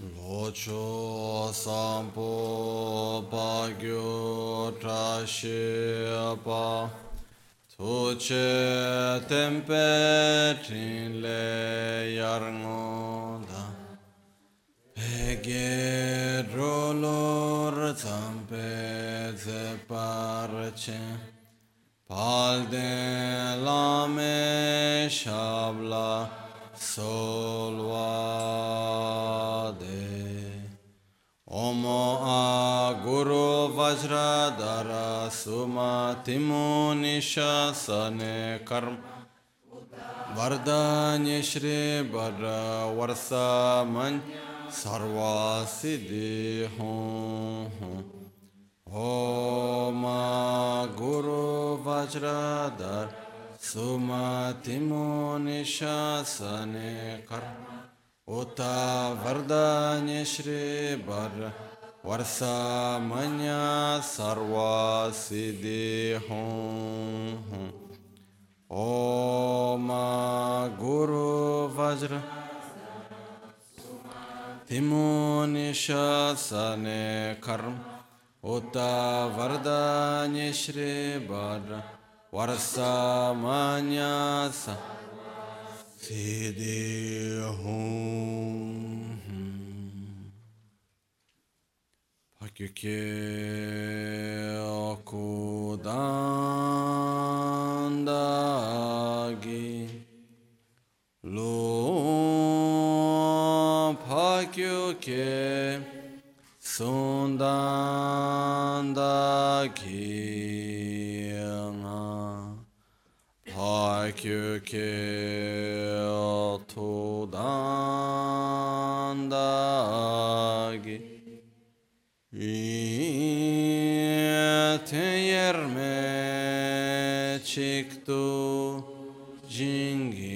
locho sampo pagyo trashi pa tuche tempe trinle yarngoda pege drolor zampe zeparche palde lame shabla solvade वज्रधर सुमतिमोनिशन कर्म। वरदान्य श्री वर वर्षा मन सर्वासी हो। ओम गुरु वज्रधर सुमतिमो निशन कर्म। उत वरदान्य श्री वर Shri Bar Varsa Manya Sarva Siddhi Hum Om Guru Vajra Timuni Shasane Karm Uta Pakyuke Okudandagi Lo Pakyuke Sundandagi Pakyuke Todandagi Chiktu Jingilo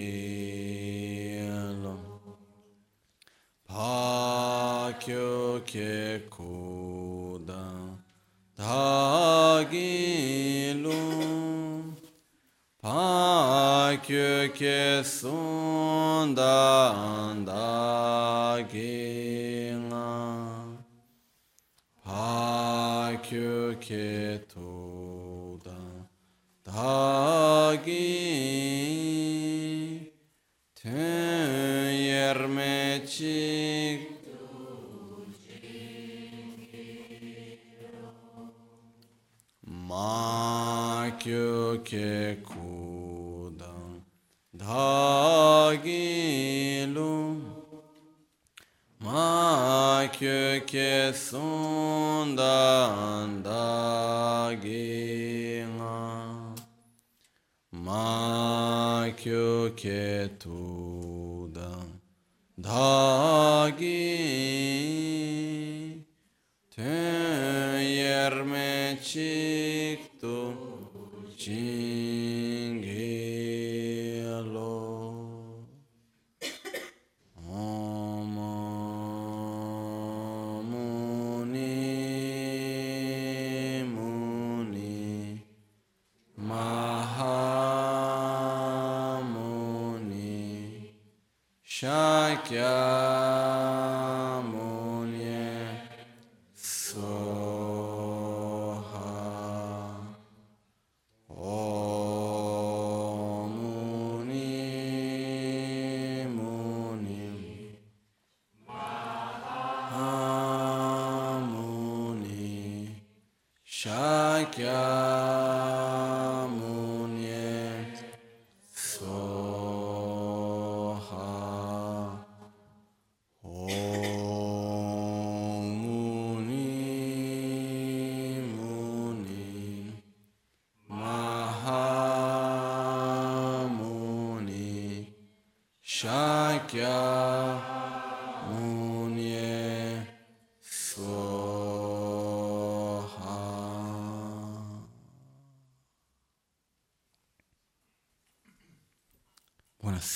Pakyuke Kuda Dagilum Pakyuke Sundandagina Pakyuke Toda Dagi ti. Makyo ke kudam dhagilu Makyo ke sundan dhagilu Makyo ke tu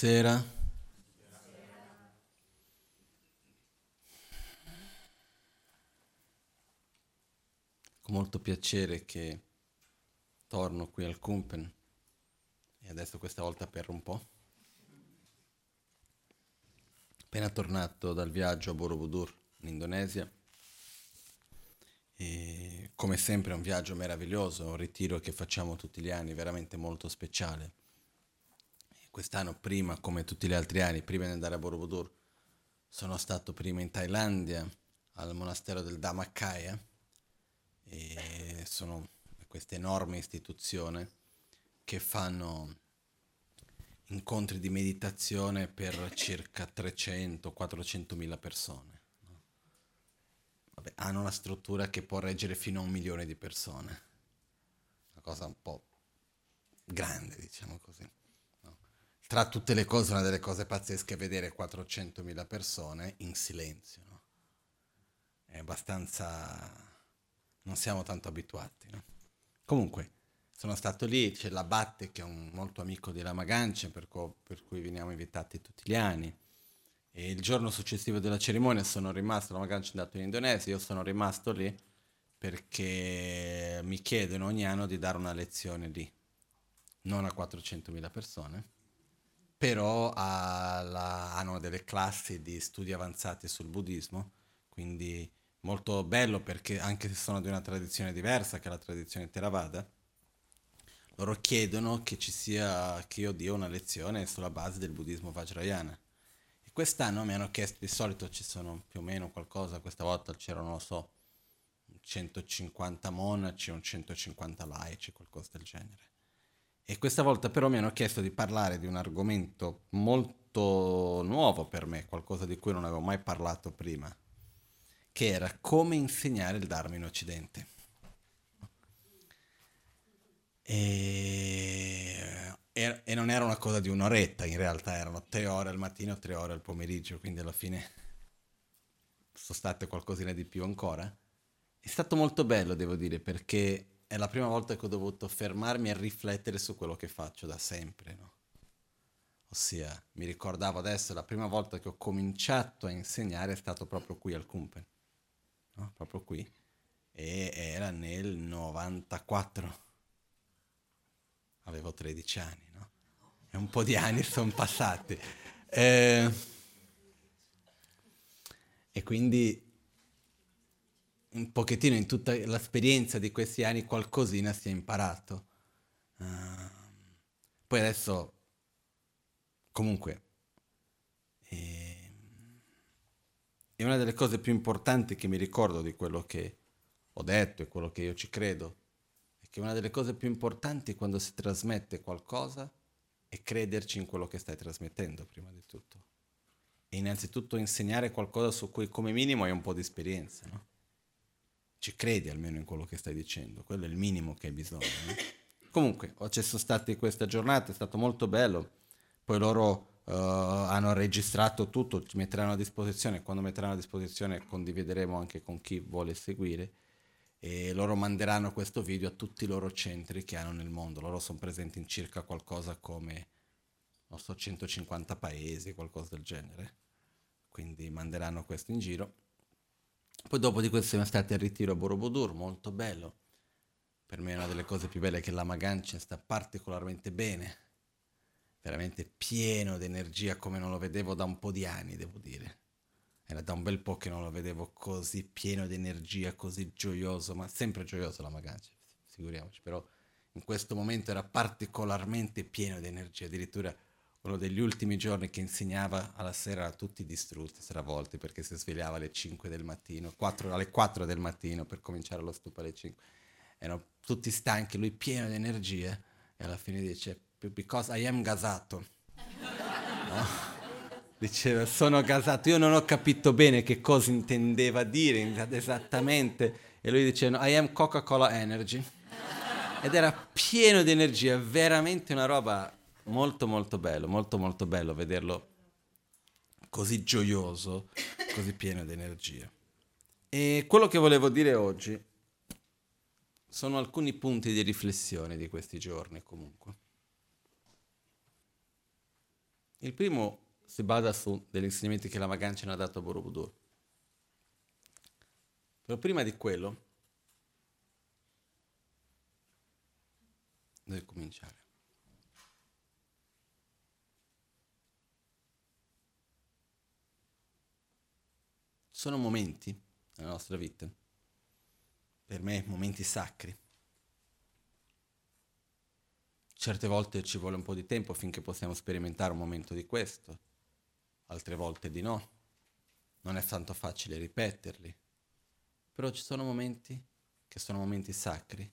Buonasera. Con molto piacere che torno qui al Kumpen e adesso questa volta per un po'. appena tornato dal viaggio a Borobudur in Indonesia. E come sempre è un viaggio meraviglioso, un ritiro che facciamo tutti gli anni, veramente molto speciale. Quest'anno prima, come tutti gli altri anni, prima di andare a Borobudur, sono stato prima in Thailandia, al monastero del Dhammakaya, e sono questa enorme istituzione che fanno incontri di meditazione per circa 300-400 mila persone. Vabbè, hanno una struttura che può reggere fino a un milione di persone. Una cosa un po' grande, diciamo così. Tra tutte le cose, una delle cose pazzesche è vedere 400 mila persone in silenzio. No? È abbastanza... non siamo tanto abituati. No? Comunque, sono stato lì, c'è l'Abate che è un molto amico di Lama Ganchen, per, co- per cui veniamo invitati tutti gli anni. E il giorno successivo della cerimonia sono rimasto, Lama Ganchen è andato in Indonesia, io sono rimasto lì perché mi chiedono ogni anno di dare una lezione lì, non a 400.000 persone, però alla, hanno delle classi di studi avanzati sul buddismo, quindi molto bello perché anche se sono di una tradizione diversa che la tradizione Theravada, loro chiedono che ci sia, che io dia una lezione sulla base del buddismo Vajrayana. E quest'anno mi hanno chiesto, di solito ci sono più o meno qualcosa, questa volta c'erano, non so, 150 monaci, un 150 laici, qualcosa del genere. E questa volta però mi hanno chiesto di parlare di un argomento molto nuovo per me, qualcosa di cui non avevo mai parlato prima, che era come insegnare il Dharma in Occidente. E, e, non era una cosa di un'oretta, in realtà erano tre ore al mattino, tre ore al pomeriggio, quindi alla fine sono state qualcosina di più ancora. È stato molto bello, devo dire, perché è la prima volta che ho dovuto fermarmi a riflettere su quello che faccio da sempre, no? Ossia, mi ricordavo adesso, la prima volta che ho cominciato a insegnare è stato proprio qui al Kumpen, no? Proprio qui. E era nel 94 avevo 13 anni, no? E un po' di anni sono passati. Eh, e quindi un pochettino in tutta l'esperienza di questi anni qualcosina si è imparato. Uh, poi adesso, comunque, eh, è una delle cose più importanti che mi ricordo di quello che ho detto e quello che io ci credo che una delle cose più importanti quando si trasmette qualcosa è crederci in quello che stai trasmettendo, prima di tutto. E innanzitutto insegnare qualcosa su cui come minimo hai un po' di esperienza, no? Ci credi almeno in quello che stai dicendo, quello è il minimo che hai bisogno. No? Comunque, ci sono stati questa giornata, è stato molto bello. Poi loro uh, hanno registrato tutto, ci metteranno a disposizione. Quando metteranno a disposizione condivideremo anche con chi vuole seguire e loro manderanno questo video a tutti i loro centri che hanno nel mondo. Loro sono presenti in circa qualcosa come, non so, 150 paesi, qualcosa del genere. Quindi manderanno questo in giro. Poi dopo di questo siamo stati al ritiro a Borobudur, molto bello. Per me è una delle cose più belle che la Magancia sta particolarmente bene. Veramente pieno di energia come non lo vedevo da un po' di anni, devo dire. Era da un bel po' che non lo vedevo così pieno di energia, così gioioso, ma sempre gioioso la Magancia, figuriamoci, però in questo momento era particolarmente pieno di energia, addirittura uno degli ultimi giorni che insegnava alla sera era tutti distrutti, stravolti, perché si svegliava alle 5 del mattino, 4, alle 4 del mattino per cominciare lo stupo alle 5. Erano tutti stanchi, lui pieno di energia e alla fine dice, because I am gasato. No? Diceva, sono gasato. Io non ho capito bene che cosa intendeva dire esattamente. E lui diceva, I am Coca-Cola Energy. Ed era pieno di energia, veramente una roba molto molto bello, molto molto bello vederlo così gioioso, così pieno di energia. E quello che volevo dire oggi sono alcuni punti di riflessione di questi giorni comunque. Il primo si basa su degli insegnamenti che la Magancia ha dato a Borobudur. Però prima di quello, deve cominciare. Sono momenti nella nostra vita, per me momenti sacri. Certe volte ci vuole un po' di tempo finché possiamo sperimentare un momento di questo, altre volte di no. Non è tanto facile ripeterli, però ci sono momenti che sono momenti sacri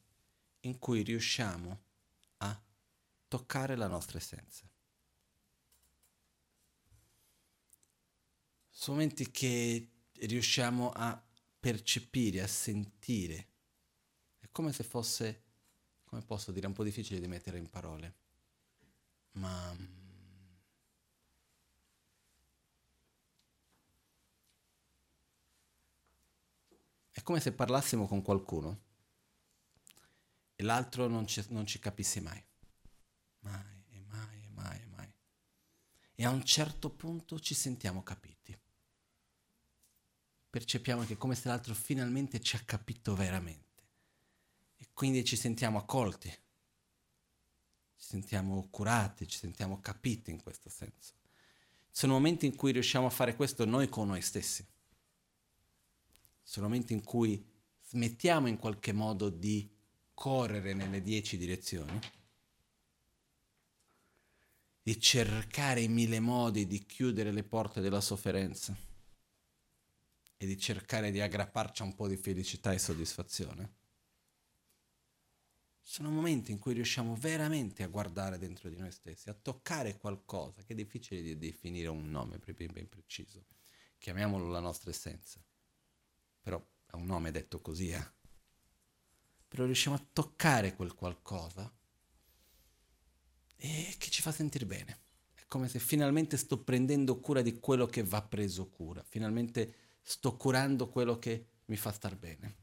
in cui riusciamo a toccare la nostra essenza. Sono momenti che riusciamo a percepire, a sentire. È come se fosse, come posso dire, un po' difficile di mettere in parole, ma è come se parlassimo con qualcuno e l'altro non ci, non ci capisse mai. Mai e mai e mai e mai. E a un certo punto ci sentiamo capiti percepiamo che come se l'altro finalmente ci ha capito veramente. E quindi ci sentiamo accolti, ci sentiamo curati, ci sentiamo capiti in questo senso. Sono momenti in cui riusciamo a fare questo noi con noi stessi. Sono momenti in cui smettiamo in qualche modo di correre nelle dieci direzioni, di cercare in mille modi di chiudere le porte della sofferenza e di cercare di aggrapparci a un po' di felicità e soddisfazione. Sono momenti in cui riusciamo veramente a guardare dentro di noi stessi, a toccare qualcosa che è difficile di definire un nome ben, ben preciso. Chiamiamolo la nostra essenza. Però è un nome detto così, eh. Però riusciamo a toccare quel qualcosa e che ci fa sentire bene. È come se finalmente sto prendendo cura di quello che va preso cura. Finalmente sto curando quello che mi fa star bene.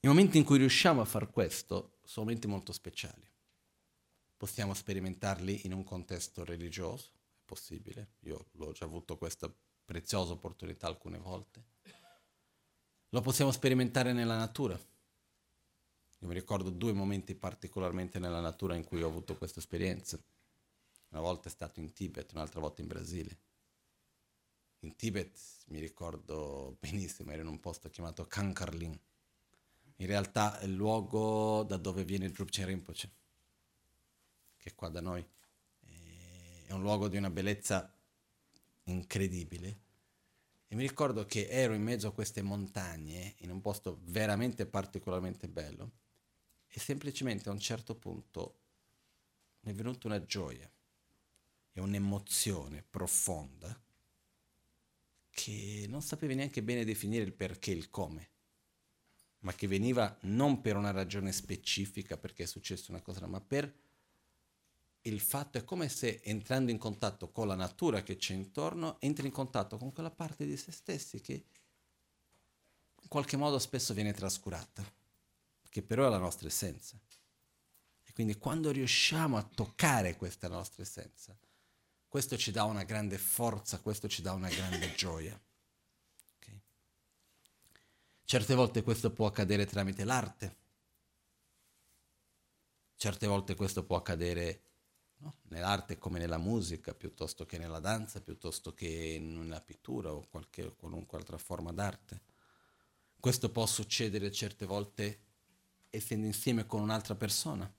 I momenti in cui riusciamo a far questo sono momenti molto speciali. Possiamo sperimentarli in un contesto religioso, è possibile, io l'ho già avuto questa preziosa opportunità alcune volte. Lo possiamo sperimentare nella natura. Io mi ricordo due momenti particolarmente nella natura in cui ho avuto questa esperienza. Una volta è stato in Tibet, un'altra volta in Brasile in Tibet mi ricordo benissimo, ero in un posto chiamato Kankarlin. In realtà è il luogo da dove viene Drupchen Rinpoche, che è qua da noi. È un luogo di una bellezza incredibile. E mi ricordo che ero in mezzo a queste montagne, in un posto veramente particolarmente bello, e semplicemente a un certo punto mi è venuta una gioia e un'emozione profonda che non sapevi neanche bene definire il perché, il come, ma che veniva non per una ragione specifica perché è successa una cosa, ma per il fatto è come se entrando in contatto con la natura che c'è intorno, entri in contatto con quella parte di se stessi che in qualche modo spesso viene trascurata, che però è la nostra essenza. E quindi quando riusciamo a toccare questa nostra essenza, questo ci dà una grande forza, questo ci dà una grande gioia. Okay? Certe volte questo può accadere tramite l'arte, certe volte questo può accadere no? nell'arte come nella musica, piuttosto che nella danza, piuttosto che nella pittura o qualche, qualunque altra forma d'arte. Questo può succedere certe volte essendo insieme con un'altra persona,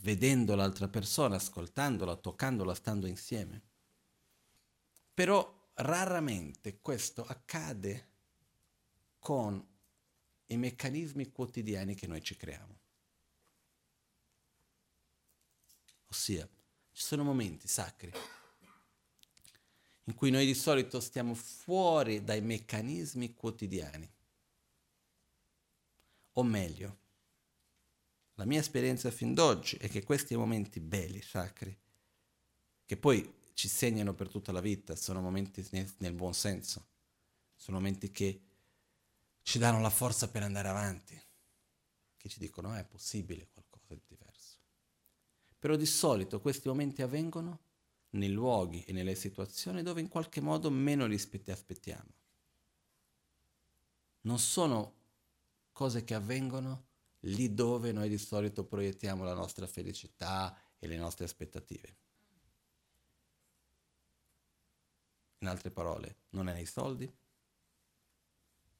vedendo l'altra persona, ascoltandola, toccandola, stando insieme. Però raramente questo accade con i meccanismi quotidiani che noi ci creiamo. Ossia, ci sono momenti sacri in cui noi di solito stiamo fuori dai meccanismi quotidiani. O meglio, la mia esperienza fin d'oggi è che questi momenti belli, sacri, che poi ci segnano per tutta la vita, sono momenti nel, nel buon senso, sono momenti che ci danno la forza per andare avanti, che ci dicono ah, è possibile qualcosa di diverso. Però di solito questi momenti avvengono nei luoghi e nelle situazioni dove in qualche modo meno li aspettiamo. Non sono cose che avvengono lì dove noi di solito proiettiamo la nostra felicità e le nostre aspettative. In altre parole, non è nei soldi,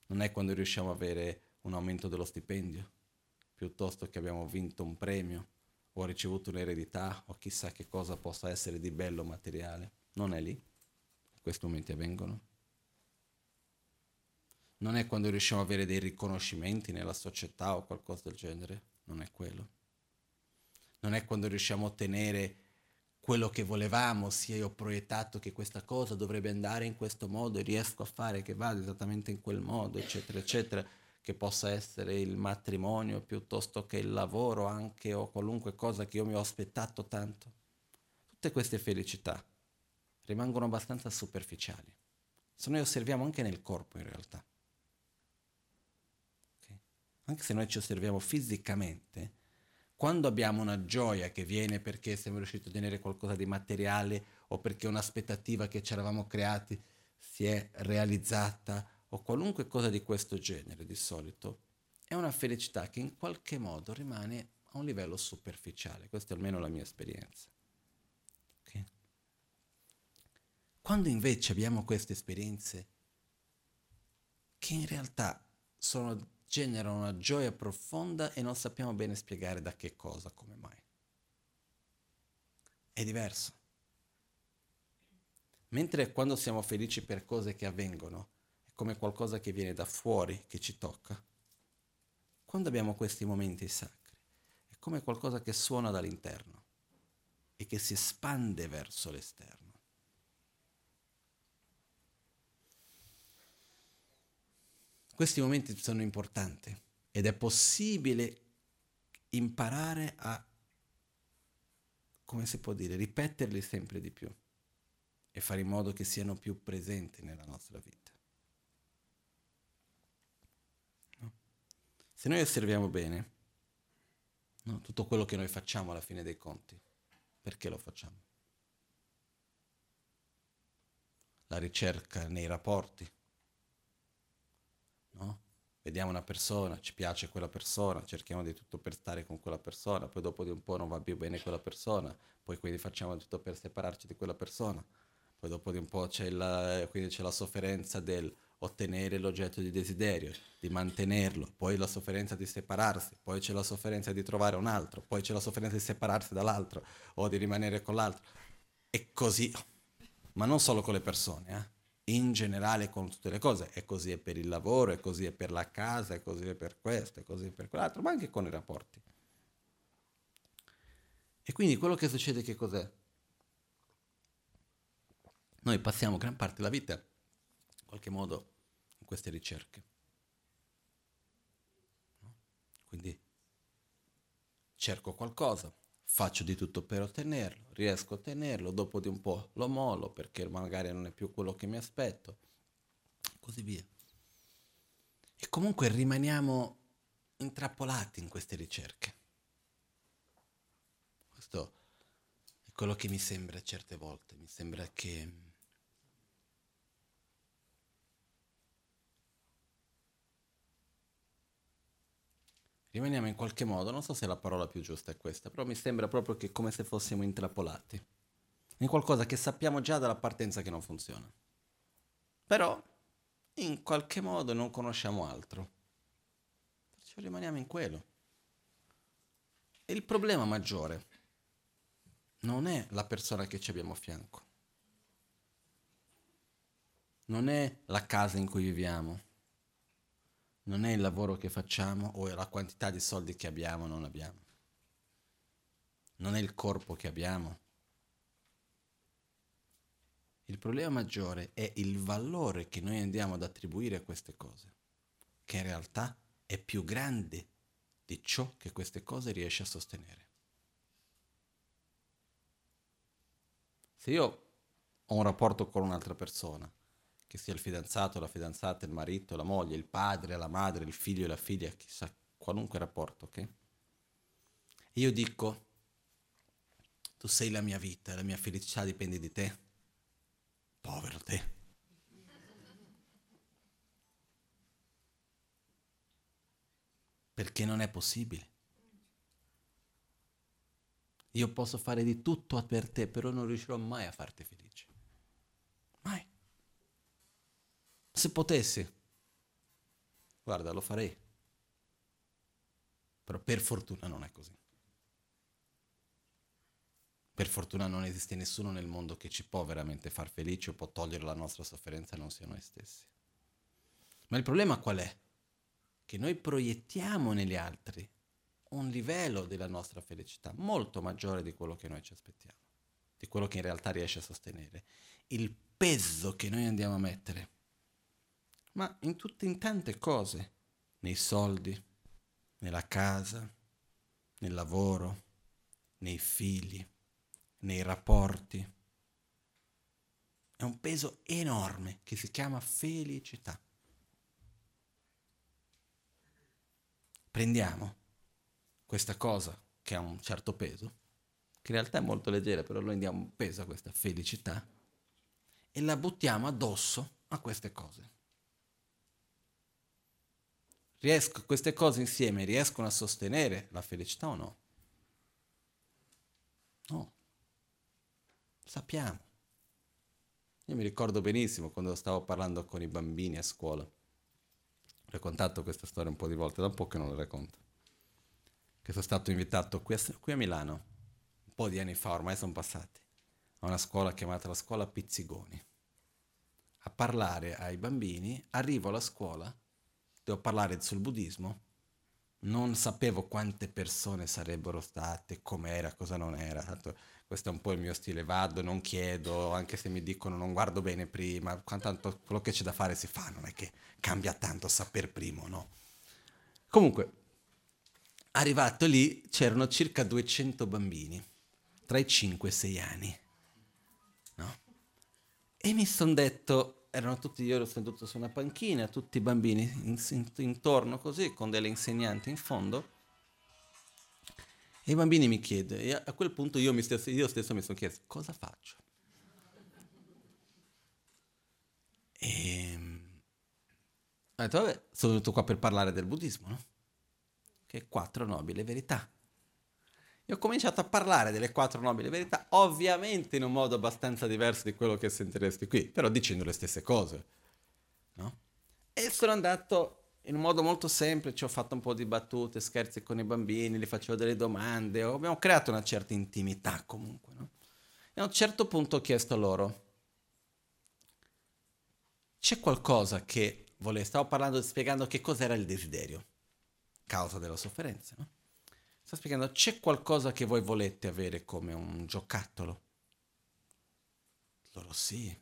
non è quando riusciamo a avere un aumento dello stipendio, piuttosto che abbiamo vinto un premio o ricevuto un'eredità o chissà che cosa possa essere di bello materiale. Non è lì. In questi momenti avvengono. Non è quando riusciamo a avere dei riconoscimenti nella società o qualcosa del genere. Non è quello. Non è quando riusciamo a ottenere quello che volevamo, sia io ho proiettato che questa cosa dovrebbe andare in questo modo e riesco a fare che vada esattamente in quel modo, eccetera, eccetera, che possa essere il matrimonio piuttosto che il lavoro anche o qualunque cosa che io mi ho aspettato tanto. Tutte queste felicità rimangono abbastanza superficiali. Se noi osserviamo anche nel corpo in realtà. Okay? Anche se noi ci osserviamo fisicamente, quando abbiamo una gioia che viene perché siamo riusciti a ottenere qualcosa di materiale o perché un'aspettativa che ci eravamo creati si è realizzata o qualunque cosa di questo genere di solito, è una felicità che in qualche modo rimane a un livello superficiale. Questa è almeno la mia esperienza. Okay? Quando invece abbiamo queste esperienze che in realtà sono generano una gioia profonda e non sappiamo bene spiegare da che cosa, come mai. È diverso. Mentre quando siamo felici per cose che avvengono, è come qualcosa che viene da fuori, che ci tocca. Quando abbiamo questi momenti sacri, è come qualcosa che suona dall'interno e che si espande verso l'esterno. Questi momenti sono importanti ed è possibile imparare a, come si può dire, ripeterli sempre di più e fare in modo che siano più presenti nella nostra vita. No? Se noi osserviamo bene no, tutto quello che noi facciamo alla fine dei conti, perché lo facciamo? La ricerca nei rapporti? Vediamo una persona, ci piace quella persona, cerchiamo di tutto per stare con quella persona, poi dopo di un po' non va più bene quella persona, poi quindi facciamo tutto per separarci di quella persona, poi dopo di un po' c'è la, c'è la sofferenza del ottenere l'oggetto di desiderio, di mantenerlo, poi la sofferenza di separarsi, poi c'è la sofferenza di trovare un altro, poi c'è la sofferenza di separarsi dall'altro o di rimanere con l'altro. E così, ma non solo con le persone, eh? In generale con tutte le cose, è così è per il lavoro, è così è per la casa, è così è per questo, è così per quell'altro, ma anche con i rapporti. E quindi quello che succede che cos'è? Noi passiamo gran parte della vita, in qualche modo, in queste ricerche. Quindi cerco qualcosa, faccio di tutto per ottenerlo, riesco a ottenerlo, dopo di un po' lo mollo perché magari non è più quello che mi aspetto, così via. E comunque rimaniamo intrappolati in queste ricerche. Questo è quello che mi sembra certe volte, mi sembra che rimaniamo in qualche modo, non so se la parola più giusta è questa, però mi sembra proprio che come se fossimo intrappolati in qualcosa che sappiamo già dalla partenza che non funziona. Però in qualche modo non conosciamo altro. Perciò rimaniamo in quello. E il problema maggiore non è la persona che ci abbiamo a fianco. Non è la casa in cui viviamo non è il lavoro che facciamo o la quantità di soldi che abbiamo o non abbiamo. Non è il corpo che abbiamo. Il problema maggiore è il valore che noi andiamo ad attribuire a queste cose, che in realtà è più grande di ciò che queste cose riesce a sostenere. Se io ho un rapporto con un'altra persona che sia il fidanzato, la fidanzata, il marito, la moglie, il padre, la madre, il figlio e la figlia, chissà, qualunque rapporto, ok? io dico, tu sei la mia vita, la mia felicità dipende di te. Povero te. Perché non è possibile. Io posso fare di tutto per te, però non riuscirò mai a farti felice. Mai. Se potessi, guarda, lo farei. Però per fortuna non è così. Per fortuna non esiste nessuno nel mondo che ci può veramente far felici o può togliere la nostra sofferenza, non sia noi stessi. Ma il problema qual è? Che noi proiettiamo negli altri un livello della nostra felicità molto maggiore di quello che noi ci aspettiamo, di quello che in realtà riesce a sostenere. Il peso che noi andiamo a mettere ma in, tutte, in tante cose, nei soldi, nella casa, nel lavoro, nei figli, nei rapporti. È un peso enorme che si chiama felicità. Prendiamo questa cosa che ha un certo peso, che in realtà è molto leggera, però noi diamo peso a questa felicità, e la buttiamo addosso a queste cose riesco, queste cose insieme riescono a sostenere la felicità o no? No. Sappiamo. Io mi ricordo benissimo quando stavo parlando con i bambini a scuola. Ho raccontato questa storia un po' di volte, da un po' che non la racconto. Che sono stato invitato qui a, qui a Milano, un po' di anni fa, ormai sono passati, a una scuola chiamata la scuola Pizzigoni. A parlare ai bambini, arrivo alla scuola devo parlare sul buddismo, non sapevo quante persone sarebbero state, com'era, cosa non era. Tanto questo è un po' il mio stile, vado, non chiedo, anche se mi dicono non guardo bene prima, tanto quello che c'è da fare si fa, non è che cambia tanto saper primo, no? Comunque, arrivato lì c'erano circa 200 bambini, tra i 5 e i 6 anni, no? E mi sono detto, erano tutti, io ero seduto su una panchina, tutti i bambini in, in, intorno così, con delle insegnanti in fondo. E i bambini mi chiedono, e a quel punto io, stesso, io stesso mi sono chiesto, cosa faccio? E ho detto, vabbè, sono venuto qua per parlare del buddismo, no? Che quattro nobili verità. E ho cominciato a parlare delle quattro nobili verità, ovviamente in un modo abbastanza diverso di quello che sentiresti qui, però dicendo le stesse cose. No? E sono andato in un modo molto semplice, ho fatto un po' di battute, scherzi con i bambini, gli facevo delle domande, abbiamo creato una certa intimità comunque. No? E a un certo punto ho chiesto loro, c'è qualcosa che volevo, stavo parlando, spiegando che cos'era il desiderio, causa della sofferenza, no? Sta spiegando, c'è qualcosa che voi volete avere come un giocattolo? Loro sì.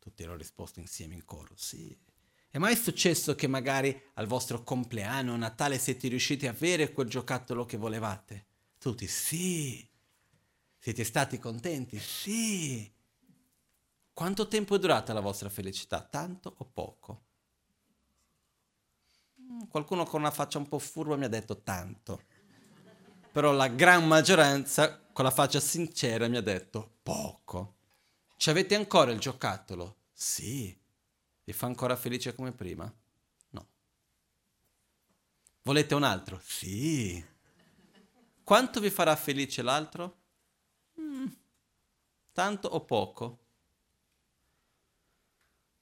Tutti hanno risposto insieme in coro, sì. È mai successo che magari al vostro compleanno, Natale, siete riusciti a avere quel giocattolo che volevate? Tutti, sì. Siete stati contenti? Sì. Quanto tempo è durata la vostra felicità? Tanto o poco? Qualcuno con una faccia un po' furba mi ha detto tanto. Però la gran maggioranza, con la faccia sincera, mi ha detto poco. Ci avete ancora il giocattolo? Sì. Vi fa ancora felice come prima? No. Volete un altro? Sì. Quanto vi farà felice l'altro? Mm. Tanto o poco?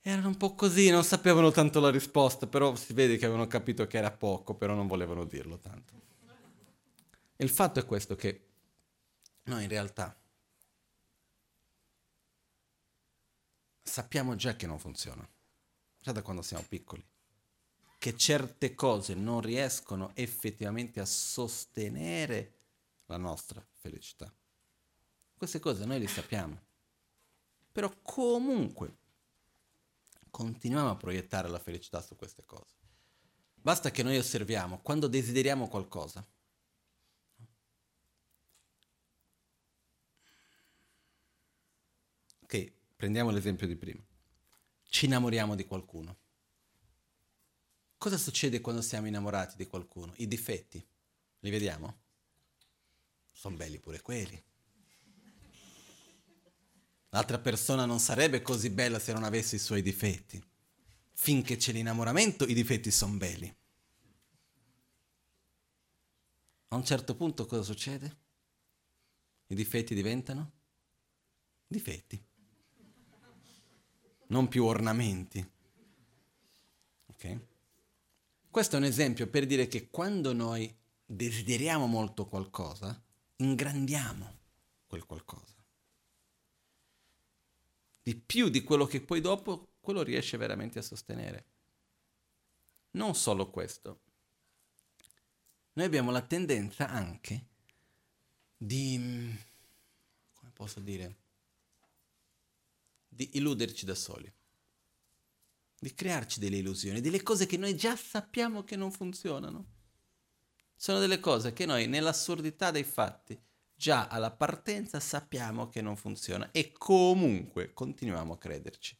Erano un po' così, non sapevano tanto la risposta, però si vede che avevano capito che era poco, però non volevano dirlo tanto. Il fatto è questo che noi in realtà sappiamo già che non funziona, già da quando siamo piccoli, che certe cose non riescono effettivamente a sostenere la nostra felicità. Queste cose noi le sappiamo, però comunque continuiamo a proiettare la felicità su queste cose. Basta che noi osserviamo quando desideriamo qualcosa. Ok, prendiamo l'esempio di prima. Ci innamoriamo di qualcuno. Cosa succede quando siamo innamorati di qualcuno? I difetti, li vediamo? Sono belli pure quelli. L'altra persona non sarebbe così bella se non avesse i suoi difetti. Finché c'è l'innamoramento, i difetti sono belli. A un certo punto cosa succede? I difetti diventano difetti. non più ornamenti. Ok? Questo è un esempio per dire che quando noi desideriamo molto qualcosa, ingrandiamo quel qualcosa. Di più di quello che poi dopo quello riesce veramente a sostenere. Non solo questo. Noi abbiamo la tendenza anche di, come posso dire, di illuderci da soli, di crearci delle illusioni, delle cose che noi già sappiamo che non funzionano. Sono delle cose che noi nell'assurdità dei fatti già alla partenza sappiamo che non funziona e comunque continuiamo a crederci.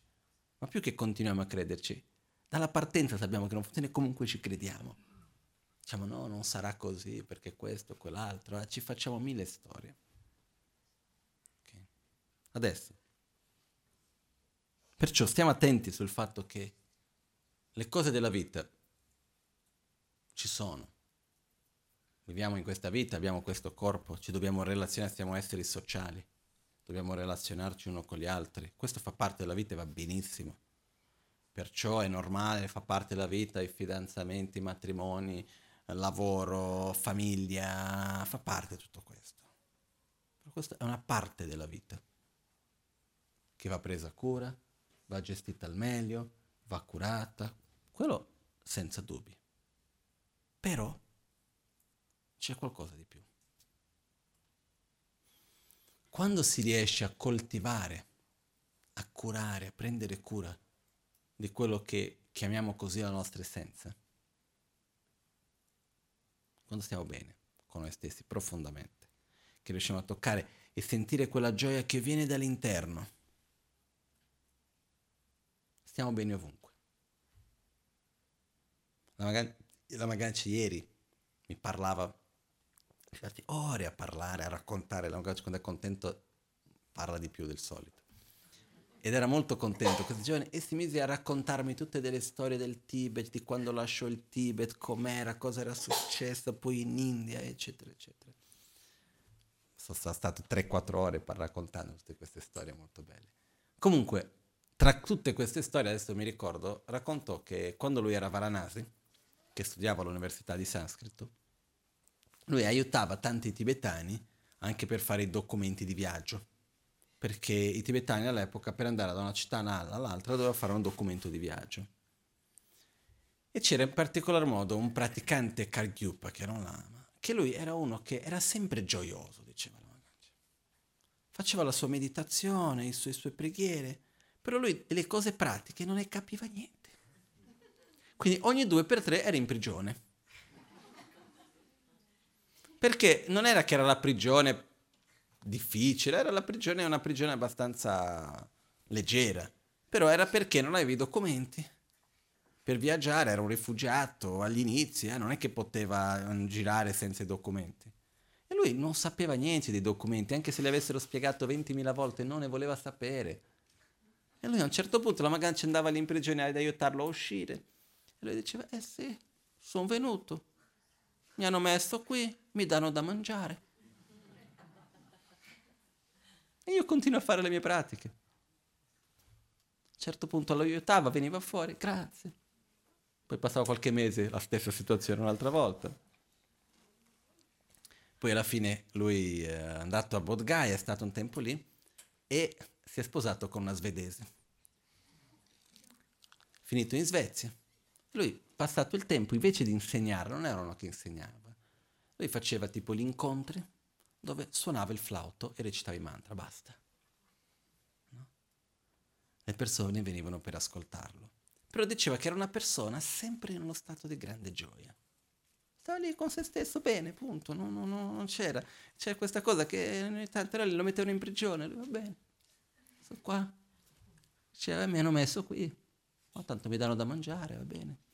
Ma più che continuiamo a crederci, dalla partenza sappiamo che non funziona e comunque ci crediamo. Diciamo no, non sarà così perché questo, quell'altro, eh, ci facciamo mille storie. Okay. Adesso, perciò stiamo attenti sul fatto che le cose della vita ci sono. Viviamo in questa vita, abbiamo questo corpo, ci dobbiamo relazionare, siamo esseri sociali, dobbiamo relazionarci uno con gli altri. Questo fa parte della vita e va benissimo. Perciò è normale, fa parte della vita, i fidanzamenti, i matrimoni, lavoro, famiglia, fa parte di tutto questo. Però questa è una parte della vita che va presa cura, va gestita al meglio, va curata, quello senza dubbi. Però c'è qualcosa di più. Quando si riesce a coltivare, a curare, a prendere cura di quello che chiamiamo così la nostra essenza, quando stiamo bene con noi stessi profondamente, che riusciamo a toccare e sentire quella gioia che viene dall'interno. Stiamo bene ovunque. La, Magan- la Maganci ieri mi parlava, infatti ore a parlare, a raccontare, la Maganci quando è contento parla di più del solito ed era molto contento questo giovane e si mise a raccontarmi tutte delle storie del Tibet, di quando lasciò il Tibet, com'era, cosa era successo poi in India, eccetera, eccetera. Sono stato 3-4 ore per raccontare tutte queste storie molto belle. Comunque, tra tutte queste storie, adesso mi ricordo, raccontò che quando lui era Varanasi, che studiava all'università di Sanscrito, lui aiutava tanti tibetani anche per fare i documenti di viaggio perché i tibetani all'epoca per andare da una città all'altra dovevano fare un documento di viaggio. E c'era in particolar modo un praticante Kargyupa, che era un lama, che lui era uno che era sempre gioioso, diceva la. Faceva la sua meditazione, le sue, le sue preghiere, però lui le cose pratiche non ne capiva niente. Quindi ogni due per tre era in prigione. Perché non era che era la prigione difficile, era la prigione, una prigione abbastanza leggera, però era perché non avevi documenti. Per viaggiare era un rifugiato agli inizi, eh, non è che poteva mm, girare senza i documenti. E lui non sapeva niente dei documenti, anche se gli avessero spiegato 20.000 volte, non ne voleva sapere. E lui a un certo punto la Magancia andava lì in prigione ad aiutarlo a uscire. E lui diceva, eh sì, sono venuto, mi hanno messo qui, mi danno da mangiare. E io continuo a fare le mie pratiche. A un certo punto lo aiutava, veniva fuori, grazie. Poi passava qualche mese, la stessa situazione un'altra volta. Poi alla fine lui è andato a Bodh è stato un tempo lì e si è sposato con una svedese. Finito in Svezia. Lui, passato il tempo, invece di insegnare, non era uno che insegnava, lui faceva tipo gli incontri dove suonava il flauto e recitava i mantra, basta. No? Le persone venivano per ascoltarlo. Però diceva che era una persona sempre in uno stato di grande gioia. Stava lì con se stesso bene, punto, non, non, non c'era. C'era questa cosa che ogni tanto lo mettevano in prigione, lui va bene, sono qua. Diceva, mi hanno messo qui, ma tanto mi danno da mangiare, va bene.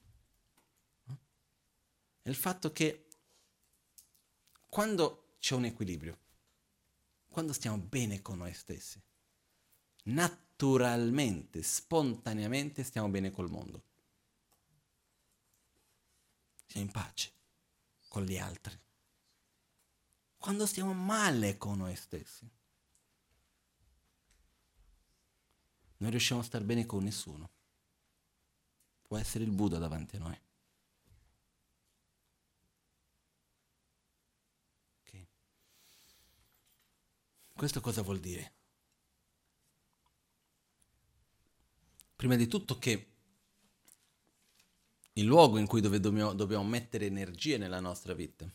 E il fatto che quando c'è un equilibrio. Quando stiamo bene con noi stessi, naturalmente, spontaneamente stiamo bene col mondo. Siamo in pace con gli altri. Quando stiamo male con noi stessi, non riusciamo a star bene con nessuno. Può essere il Buddha davanti a noi. Okay. Questo cosa vuol dire? Prima di tutto che il luogo in cui dobbiamo, dobbiamo mettere energie nella nostra vita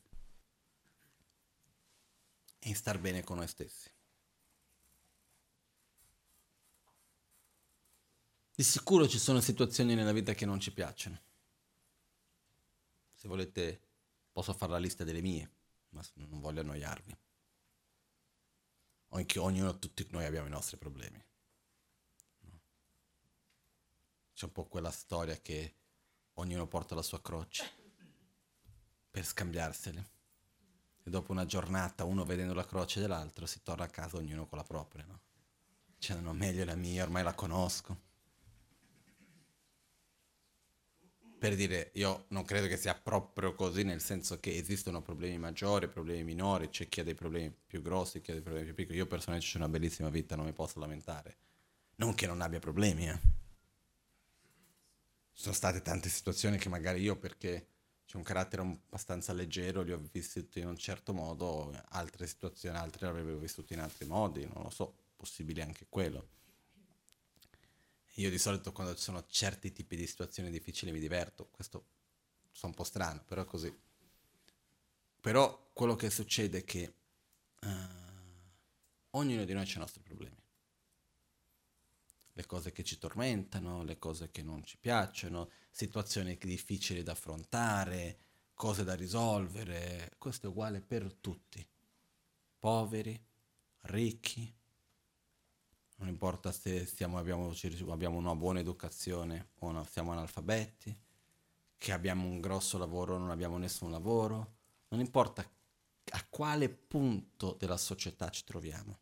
è star bene con noi stessi. Di sicuro ci sono situazioni nella vita che non ci piacciono. Se volete posso fare la lista delle mie, ma non voglio annoiarvi. Ognuno, tutti noi abbiamo i nostri problemi. C'è un po' quella storia che ognuno porta la sua croce per scambiarsele. E dopo una giornata, uno vedendo la croce dell'altro, si torna a casa ognuno con la propria, no? Cioè, no, meglio la mia, ormai la conosco. Per dire, io non credo che sia proprio così, nel senso che esistono problemi maggiori, problemi minori, c'è chi ha dei problemi più grossi, chi ha dei problemi più piccoli. Io personalmente ho una bellissima vita, non mi posso lamentare. Non che non abbia problemi, eh. Sono state tante situazioni che magari io, perché c'è un carattere abbastanza leggero, li ho vissuti in un certo modo, altre situazioni, altre le avrebbero vissute in altri modi, non lo so, possibile anche quello. Io di solito quando ci sono certi tipi di situazioni difficili mi diverto, questo sono un po' strano, però è così. Però quello che succede è che uh, ognuno di noi ha i nostri problemi. Le cose che ci tormentano, le cose che non ci piacciono, situazioni difficili da affrontare, cose da risolvere. Questo è uguale per tutti. Poveri, ricchi, non importa se stiamo, abbiamo, abbiamo, una buona educazione o no, siamo analfabeti, che abbiamo un grosso lavoro o non abbiamo nessun lavoro, non importa a quale punto della società ci troviamo.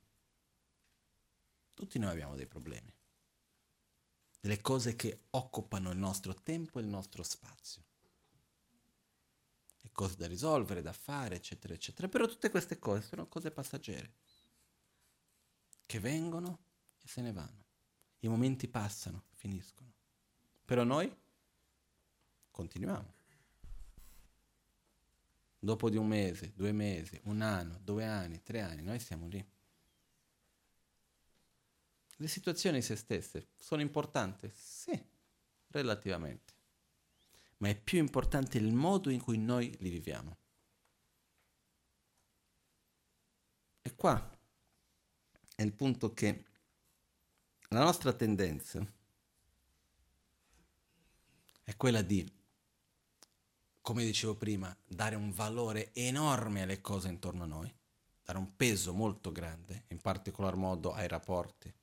Tutti noi abbiamo dei problemi, delle cose che occupano il nostro tempo e il nostro spazio, le cose da risolvere, da fare, eccetera, eccetera. Però tutte queste cose sono cose passeggere, che vengono e se ne vanno. I momenti passano, finiscono. Però noi continuiamo. Dopo di un mese, due mesi, un anno, due anni, tre anni, noi siamo lì. Le situazioni se stesse sono importanti? Sì, relativamente. Ma è più importante il modo in cui noi li viviamo. E qua è il punto che la nostra tendenza è quella di, come dicevo prima, dare un valore enorme alle cose intorno a noi, dare un peso molto grande, in particolar modo ai rapporti,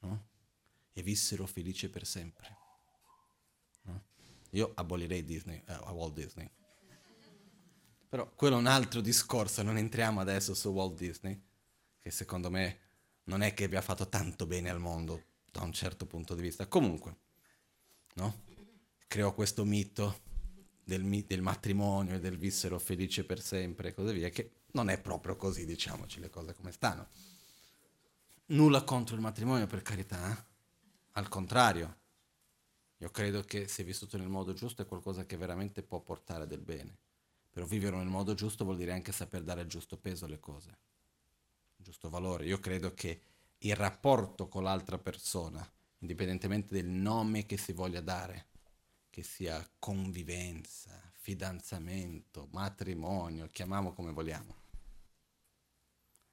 no? e vissero felici per sempre. No? Io abolirei Disney, eh, Walt Disney. Però quello è un altro discorso, non entriamo adesso su Walt Disney, che secondo me non è che abbia fatto tanto bene al mondo da un certo punto di vista. Comunque, no? Creò questo mito del, del matrimonio e del vissero felice per sempre e così via, che non è proprio così, diciamoci le cose come stanno. Nulla contro il matrimonio, per carità, eh? al contrario. Io credo che se vissuto nel modo giusto è qualcosa che veramente può portare del bene. Però vivere nel modo giusto vuol dire anche saper dare il giusto peso alle cose giusto valore. Io credo che il rapporto con l'altra persona, indipendentemente del nome che si voglia dare, che sia convivenza, fidanzamento, matrimonio, chiamiamo come vogliamo,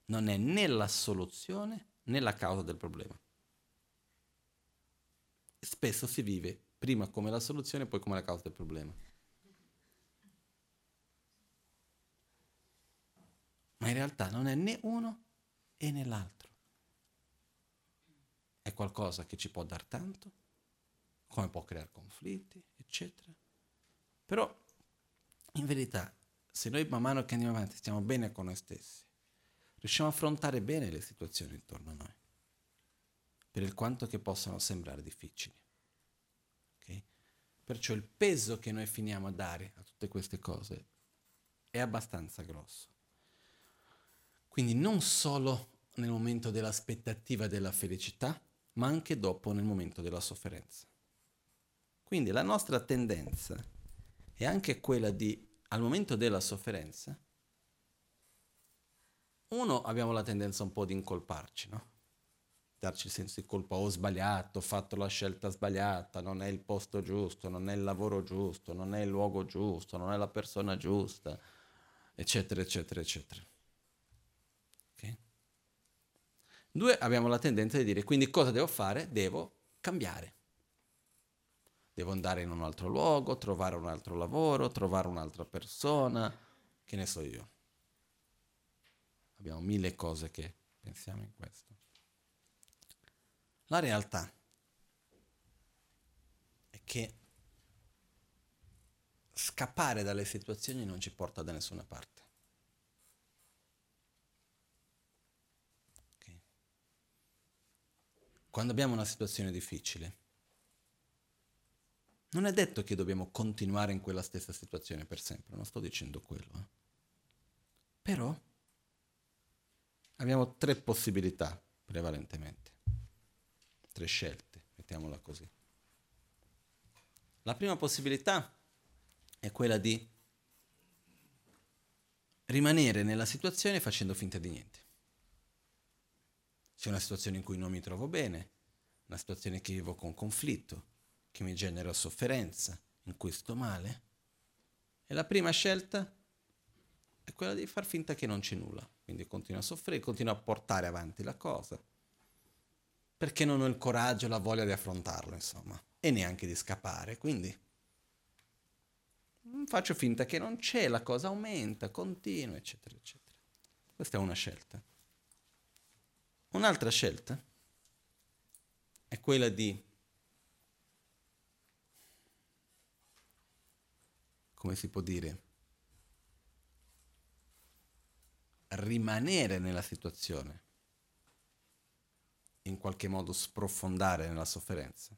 non è né la soluzione né la causa del problema. Spesso si vive prima come la soluzione e poi come la causa del problema. Ma in realtà non è né uno e nell'altro. È qualcosa che ci può dar tanto, come può creare conflitti, eccetera. Però, in verità, se noi man mano che andiamo avanti stiamo bene con noi stessi, riusciamo a affrontare bene le situazioni intorno a noi, per il quanto che possano sembrare difficili. Okay? Perciò il peso che noi finiamo a dare a tutte queste cose è abbastanza grosso. Quindi non solo nel momento dell'aspettativa della felicità, ma anche dopo nel momento della sofferenza. Quindi la nostra tendenza è anche quella di, al momento della sofferenza, uno abbiamo la tendenza un po' di incolparci, no? Darci il senso di colpa, ho sbagliato, ho fatto la scelta sbagliata, non è il posto giusto, non è il lavoro giusto, non è il luogo giusto, non è la persona giusta, eccetera, eccetera, eccetera. Okay? Due, abbiamo la tendenza di dire, quindi cosa devo fare? Devo cambiare. Devo andare in un altro luogo, trovare un altro lavoro, trovare un'altra persona, che ne so io. Abbiamo mille cose che pensiamo in questo. La realtà è che scappare dalle situazioni non ci porta da nessuna parte. Okay. Quando abbiamo una situazione difficile, non è detto che dobbiamo continuare in quella stessa situazione per sempre, non sto dicendo quello. Eh. Però abbiamo tre possibilità prevalentemente, tre scelte, mettiamola così. La prima possibilità è quella di rimanere nella situazione facendo finta di niente. C'è una situazione in cui non mi trovo bene, una situazione che vivo con conflitto, che mi genera sofferenza, in cui sto male. E la prima scelta è quella di far finta che non c'è nulla. Quindi continuo a soffrire, continuo a portare avanti la cosa. Perché non ho il coraggio, la voglia di affrontarlo, insomma. E neanche di scappare. Quindi faccio finta che non c'è, la cosa aumenta, continua, eccetera, eccetera. Questa è una scelta. Un'altra scelta è quella di come si può dire, rimanere nella situazione, in qualche modo sprofondare nella sofferenza,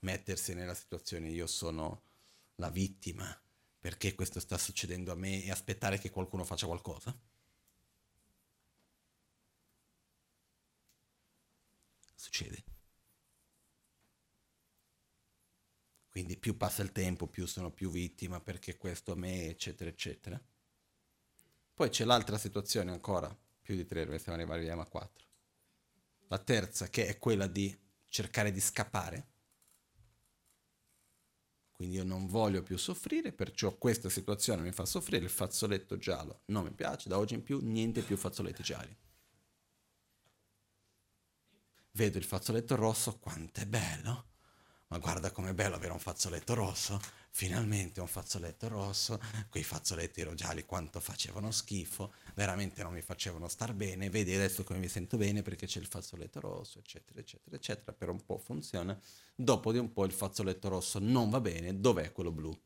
mettersi nella situazione io sono la vittima, perché questo sta succedendo a me e aspettare che qualcuno faccia qualcosa? Succede. Quindi più passa il tempo, più sono più vittima perché questo a me, eccetera, eccetera. Poi c'è l'altra situazione ancora, più di tre, stiamo arrivando a quattro. La terza, che è quella di cercare di scappare. Quindi io non voglio più soffrire, perciò questa situazione mi fa soffrire, il fazzoletto giallo non mi piace, da oggi in più niente più fazzoletti gialli. Vedo il fazzoletto rosso, quanto è bello. Ma guarda com'è bello avere un fazzoletto rosso, finalmente un fazzoletto rosso, quei fazzoletti gialli quanto facevano schifo, veramente non mi facevano star bene, vedi adesso come mi sento bene perché c'è il fazzoletto rosso, eccetera, eccetera, eccetera, per un po' funziona, dopo di un po' il fazzoletto rosso non va bene, dov'è quello blu?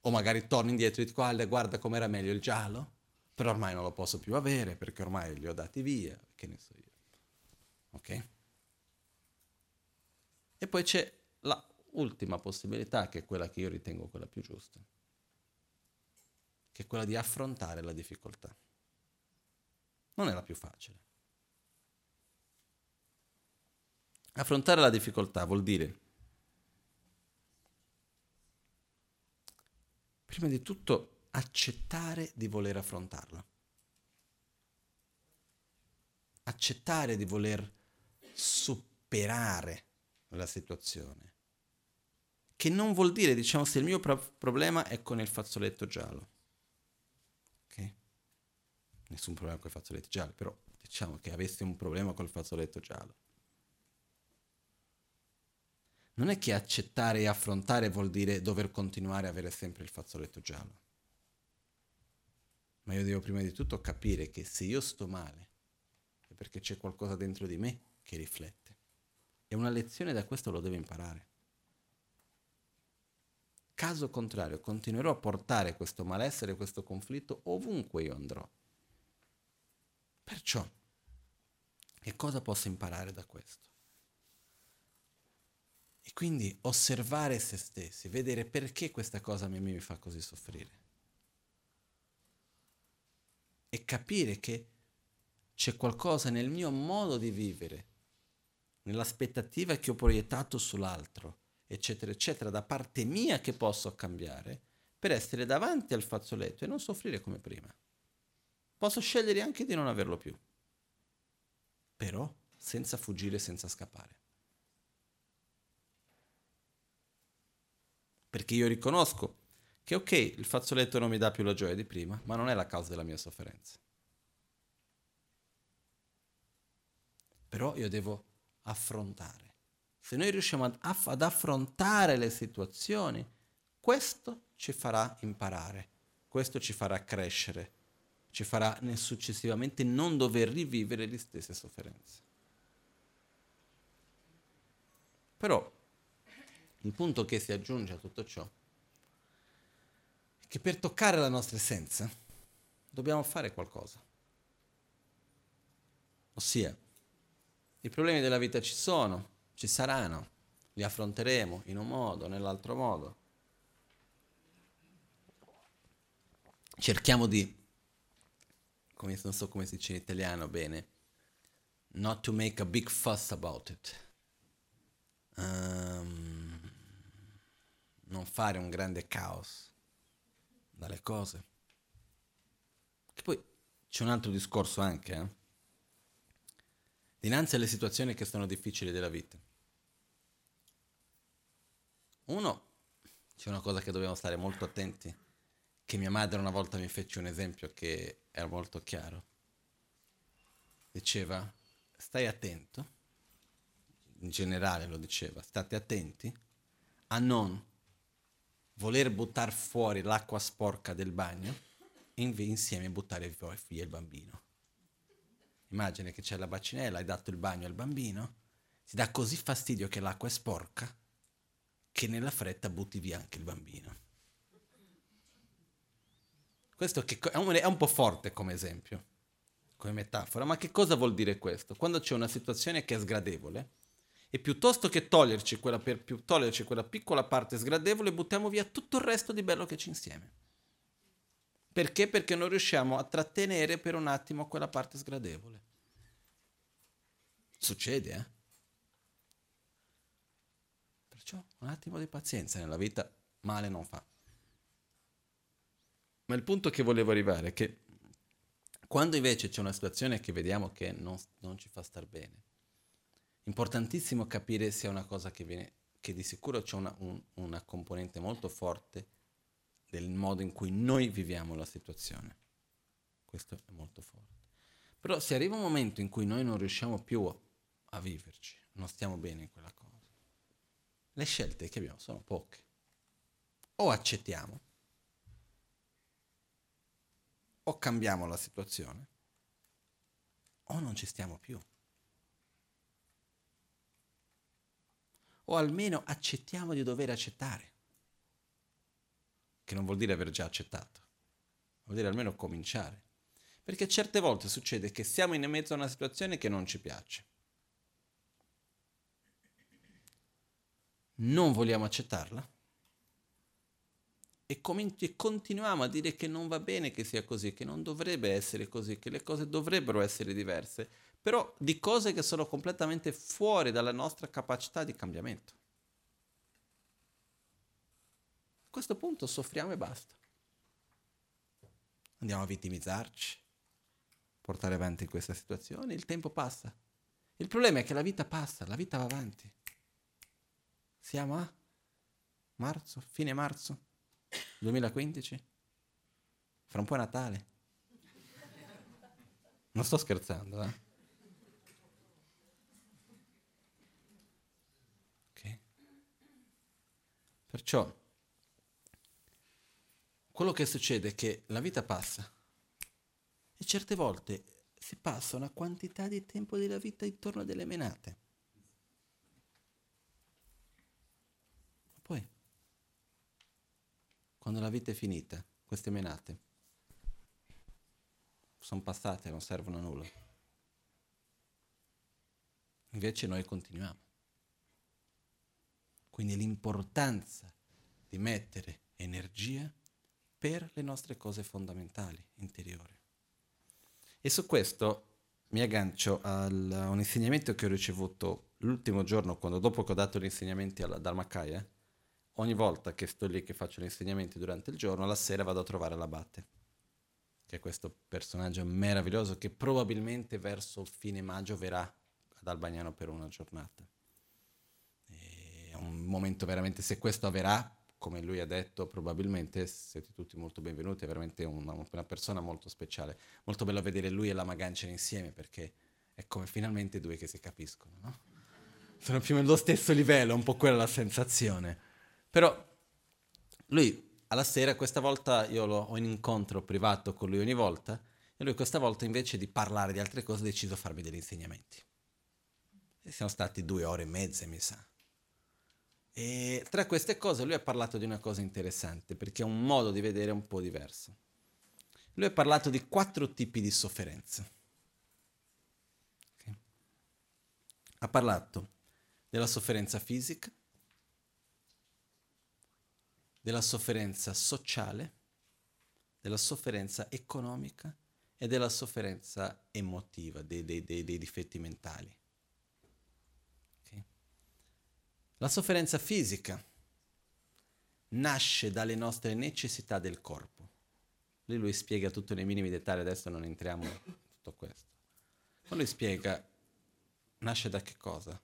O magari torni indietro e dico, guarda com'era meglio il giallo, però ormai non lo posso più avere perché ormai li ho dati via, che ne so io. Ok? E poi c'è la ultima possibilità, che è quella che io ritengo quella più giusta, che è quella di affrontare la difficoltà. Non è la più facile. Affrontare la difficoltà vuol dire, prima di tutto, accettare di voler affrontarla. Accettare di voler superare la situazione. Che non vuol dire, diciamo, se il mio pro- problema è con il fazzoletto giallo. Ok? Nessun problema con i fazzoletti gialli, però diciamo che avessi un problema col fazzoletto giallo. Non è che accettare e affrontare vuol dire dover continuare a avere sempre il fazzoletto giallo. Ma io devo prima di tutto capire che se io sto male perché c'è qualcosa dentro di me che riflette. E una lezione da questo lo deve imparare. Caso contrario, continuerò a portare questo malessere, questo conflitto ovunque io andrò. Perciò, che cosa posso imparare da questo? E quindi osservare se stessi, vedere perché questa cosa a me mi fa così soffrire. E capire che c'è qualcosa nel mio modo di vivere, nell'aspettativa che ho proiettato sull'altro, eccetera, eccetera, da parte mia che posso cambiare per essere davanti al fazzoletto e non soffrire come prima. Posso scegliere anche di non averlo più, però senza fuggire, senza scappare. Perché io riconosco che ok, il fazzoletto non mi dà più la gioia di prima, ma non è la causa della mia sofferenza. Però io devo affrontare. Se noi riusciamo ad, ad affrontare le situazioni, questo ci farà imparare, questo ci farà crescere, ci farà successivamente non dover rivivere le stesse sofferenze. Però il punto che si aggiunge a tutto ciò che per toccare la nostra essenza dobbiamo fare qualcosa. Ossia, i problemi della vita ci sono, ci saranno, li affronteremo in un modo o nell'altro modo. Cerchiamo di, come, non so come si dice in italiano bene, not to make a big fuss about it. Um, non fare un grande caos dalle cose. Che poi c'è un altro discorso anche, eh? Dinanzi alle situazioni che sono difficili della vita. Uno, c'è una cosa che dobbiamo stare molto attenti, che mia madre una volta mi fece un esempio che era molto chiaro. Diceva, stai attento, in generale lo diceva, state attenti a non voler buttare fuori l'acqua sporca del bagno e insieme buttare via il bambino. Immagina che c'è la bacinella, hai dato il bagno al bambino, ti dà così fastidio che l'acqua è sporca che nella fretta butti via anche il bambino. Questo è un, è un po' forte come esempio, come metafora, ma che cosa vuol dire questo? Quando c'è una situazione che è sgradevole, e piuttosto che toglierci quella, per, più, toglierci quella piccola parte sgradevole, buttiamo via tutto il resto di bello che c'è insieme. Perché? Perché non riusciamo a trattenere per un attimo quella parte sgradevole. Succede, eh? Perciò un attimo di pazienza nella vita male non fa. Ma il punto che volevo arrivare è che quando invece c'è una situazione che vediamo che non, non ci fa star bene, importantissimo capire se è una cosa che viene, che di sicuro c'è una, un, una componente molto forte del modo in cui noi viviamo la situazione. Questo è molto forte. Però se arriva un momento in cui noi non riusciamo più a, viverci, non stiamo bene in quella cosa, le scelte che abbiamo sono poche. O accettiamo, o cambiamo la situazione, o non ci stiamo più. o almeno accettiamo di dover accettare, che non vuol dire aver già accettato, vuol dire almeno cominciare, perché certe volte succede che siamo in mezzo a una situazione che non ci piace. Non vogliamo accettarla e, continuiamo a dire che non va bene che sia così, che non dovrebbe essere così, che le cose dovrebbero essere diverse, però di cose che sono completamente fuori dalla nostra capacità di cambiamento. A questo punto soffriamo e basta. Andiamo a vittimizzarci, portare avanti questa situazione, il tempo passa. Il problema è che la vita passa, la vita va avanti. Siamo a marzo, fine marzo 2015? Fra un po' è Natale. Non sto scherzando, eh? Perciò quello che succede è che la vita passa e certe volte si passa una quantità di tempo della vita intorno a delle menate. Poi, quando la vita è finita, queste menate sono passate, non servono a nulla. Invece noi continuiamo. Quindi l'importanza di mettere energia per le nostre cose fondamentali, interiori. E su questo mi aggancio a un insegnamento che ho ricevuto l'ultimo giorno, quando dopo che ho dato gli insegnamenti alla Dharmakaya, ogni volta che sto lì che faccio gli insegnamenti durante il giorno, la sera vado a trovare l'abate, che è questo personaggio meraviglioso che probabilmente verso fine maggio verrà ad Albagnano per una giornata. E è un momento veramente, se questo avverrà, come lui ha detto, probabilmente siete tutti molto benvenuti, è veramente una, una persona molto speciale. Molto bello vedere lui e la Magancia insieme perché è come finalmente due che si capiscono, no? Sono più o meno allo stesso livello, un po' quella la sensazione. Però lui alla sera, questa volta io lo, ho un incontro privato con lui ogni volta, e lui questa volta invece di parlare di altre cose ha deciso di farmi degli insegnamenti. E siamo stati due ore e mezza, mi sa. E tra queste cose lui ha parlato di una cosa interessante, perché è un modo di vedere un po' diverso. Lui ha parlato di quattro tipi di sofferenza. Okay. Ha parlato della sofferenza fisica, della sofferenza sociale, della sofferenza economica e della sofferenza emotiva, dei, dei, dei, dei difetti mentali. Okay? La sofferenza fisica nasce dalle nostre necessità del corpo. Lì lui spiega tutto nei minimi dettagli, adesso non entriamo in tutto questo. Ma lui spiega, nasce da che cosa?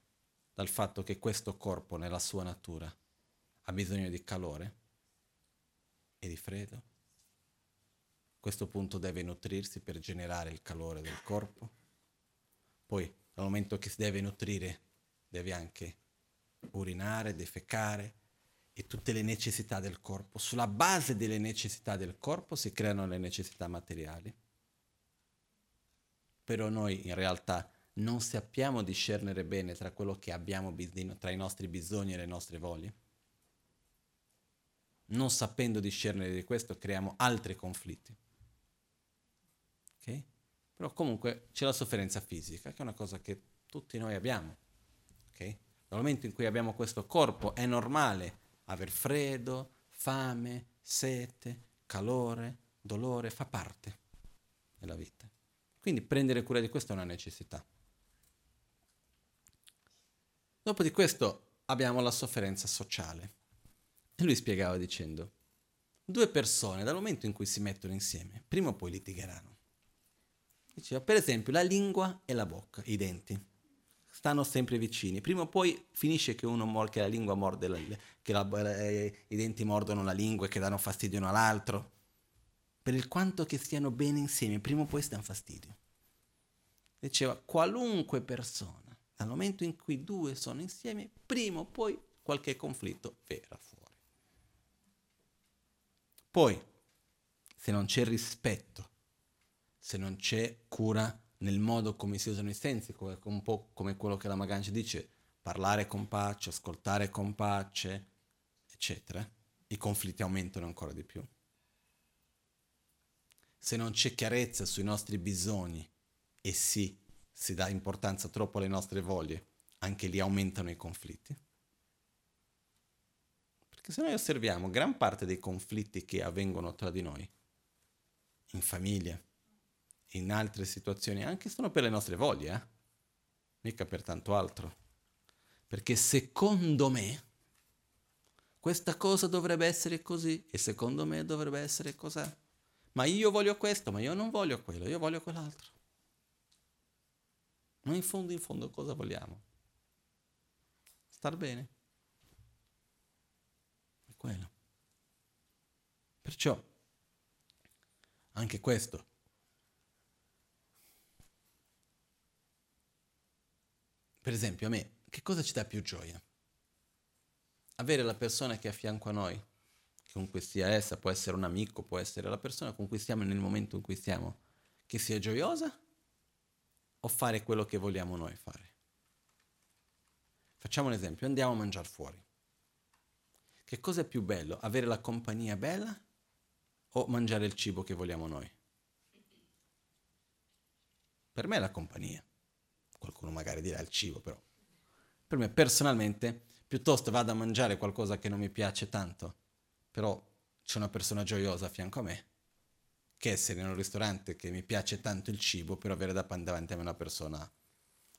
Dal fatto che questo corpo nella sua natura ha bisogno di calore, e di freddo. Questo punto deve nutrirsi per generare il calore del corpo. Poi, dal momento che si deve nutrire, deve anche urinare, defecare e tutte le necessità del corpo. Sulla base delle necessità del corpo si creano le necessità materiali. Però noi in realtà non sappiamo discernere bene tra quello che abbiamo bisogno, tra i nostri bisogni e le nostre voglie non sapendo discernere di questo, creiamo altri conflitti. Okay? Però comunque c'è la sofferenza fisica, che è una cosa che tutti noi abbiamo. Okay? Dal momento in cui abbiamo questo corpo è normale aver freddo, fame, sete, calore, dolore, fa parte della vita. Quindi prendere cura di questo è una necessità. Dopo di questo abbiamo la sofferenza sociale. E lui spiegava dicendo, due persone dal momento in cui si mettono insieme, prima o poi litigheranno. Diceva, per esempio, la lingua e la bocca, i denti, stanno sempre vicini. Prima o poi finisce che, uno mor- che la lingua morde, la, che la, eh, i denti mordono la lingua e che danno fastidio uno all'altro. Per il quanto che stiano bene insieme, prima o poi stanno fastidio. Diceva, qualunque persona, dal momento in cui due sono insieme, prima o poi qualche conflitto verrà fuori. Poi, se non c'è rispetto, se non c'è cura nel modo come si usano i sensi, un po' come quello che la Magancia dice, parlare con pace, ascoltare con pace, eccetera, i conflitti aumentano ancora di più. Se non c'è chiarezza sui nostri bisogni e sì, si dà importanza troppo alle nostre voglie, anche lì aumentano i conflitti. Perché se noi osserviamo gran parte dei conflitti che avvengono tra di noi, in famiglia, in altre situazioni, anche sono per le nostre voglie, eh? mica per tanto altro. Perché secondo me questa cosa dovrebbe essere così e secondo me dovrebbe essere così. Ma io voglio questo, ma io non voglio quello, io voglio quell'altro. Ma in fondo, in fondo cosa vogliamo? Star bene quello. Perciò, anche questo. Per esempio, a me, che cosa ci dà più gioia? Avere la persona che è a fianco a noi, cui sia essa, può essere un amico, può essere la persona con cui stiamo nel momento in cui stiamo, che sia gioiosa o fare quello che vogliamo noi fare? Facciamo un esempio, andiamo a mangiare fuori. Che cosa è più bello? Avere la compagnia bella o mangiare il cibo che vogliamo noi? Per me è la compagnia. Qualcuno magari dirà il cibo, però. Per me personalmente, piuttosto vado a mangiare qualcosa che non mi piace tanto, però c'è una persona gioiosa a fianco a me, che essere in un ristorante che mi piace tanto il cibo, però avere davanti a me una persona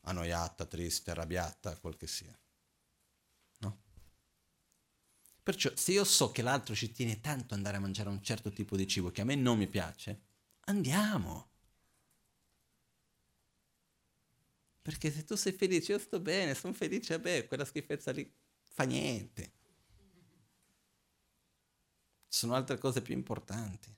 annoiata, triste, arrabbiata, quel che sia. Perciò se io so che l'altro ci tiene tanto andare a mangiare un certo tipo di cibo che a me non mi piace, andiamo. Perché se tu sei felice, io sto bene, sono felice, beh, quella schifezza lì fa niente. Ci sono altre cose più importanti.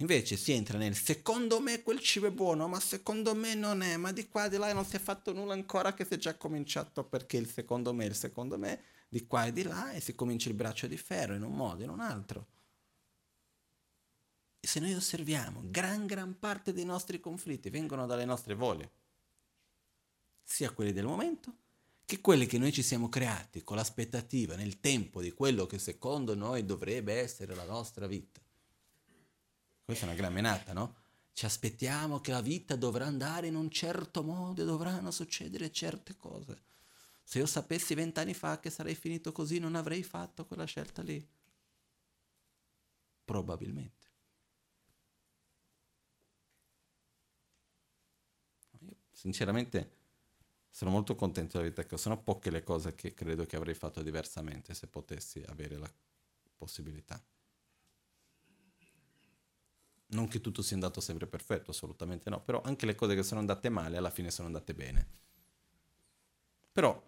Invece si entra nel secondo me quel cibo è buono, ma secondo me non è, ma di qua di là non si è fatto nulla ancora che si è già cominciato perché il secondo me, il secondo me, di qua e di là e si comincia il braccio di ferro in un modo, in un altro. E se noi osserviamo, gran gran parte dei nostri conflitti vengono dalle nostre voglie, sia quelli del momento che quelli che noi ci siamo creati con l'aspettativa nel tempo di quello che secondo noi dovrebbe essere la nostra vita. Questa è una gran menata, no? Ci aspettiamo che la vita dovrà andare in un certo modo e dovranno succedere certe cose. Se io sapessi vent'anni fa che sarei finito così, non avrei fatto quella scelta lì. Probabilmente. Io, sinceramente sono molto contento della vita che sono poche le cose che credo che avrei fatto diversamente se potessi avere la possibilità. Non che tutto sia andato sempre perfetto, assolutamente no, però anche le cose che sono andate male alla fine sono andate bene. Però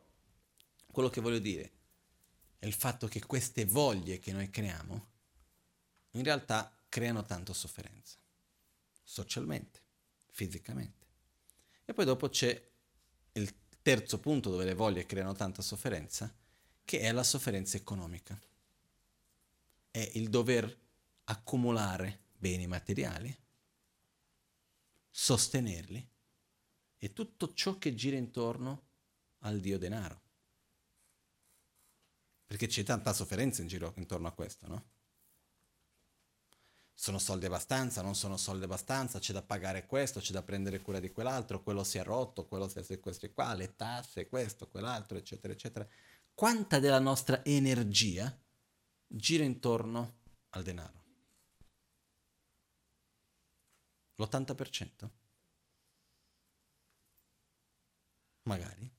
quello che voglio dire è il fatto che queste voglie che noi creiamo in realtà creano tanto sofferenza, socialmente, fisicamente. E poi dopo c'è il terzo punto dove le voglie creano tanta sofferenza, che è la sofferenza economica. È il dover accumulare beni materiali, sostenerli e tutto ciò che gira intorno al Dio denaro. Perché c'è tanta sofferenza in giro intorno a questo, no? Sono soldi abbastanza, non sono soldi abbastanza, c'è da pagare questo, c'è da prendere cura di quell'altro, quello si è rotto, quello si è questo e qua, le tasse, questo, quell'altro, eccetera, eccetera. Quanta della nostra energia gira intorno al denaro? L'80%? Magari.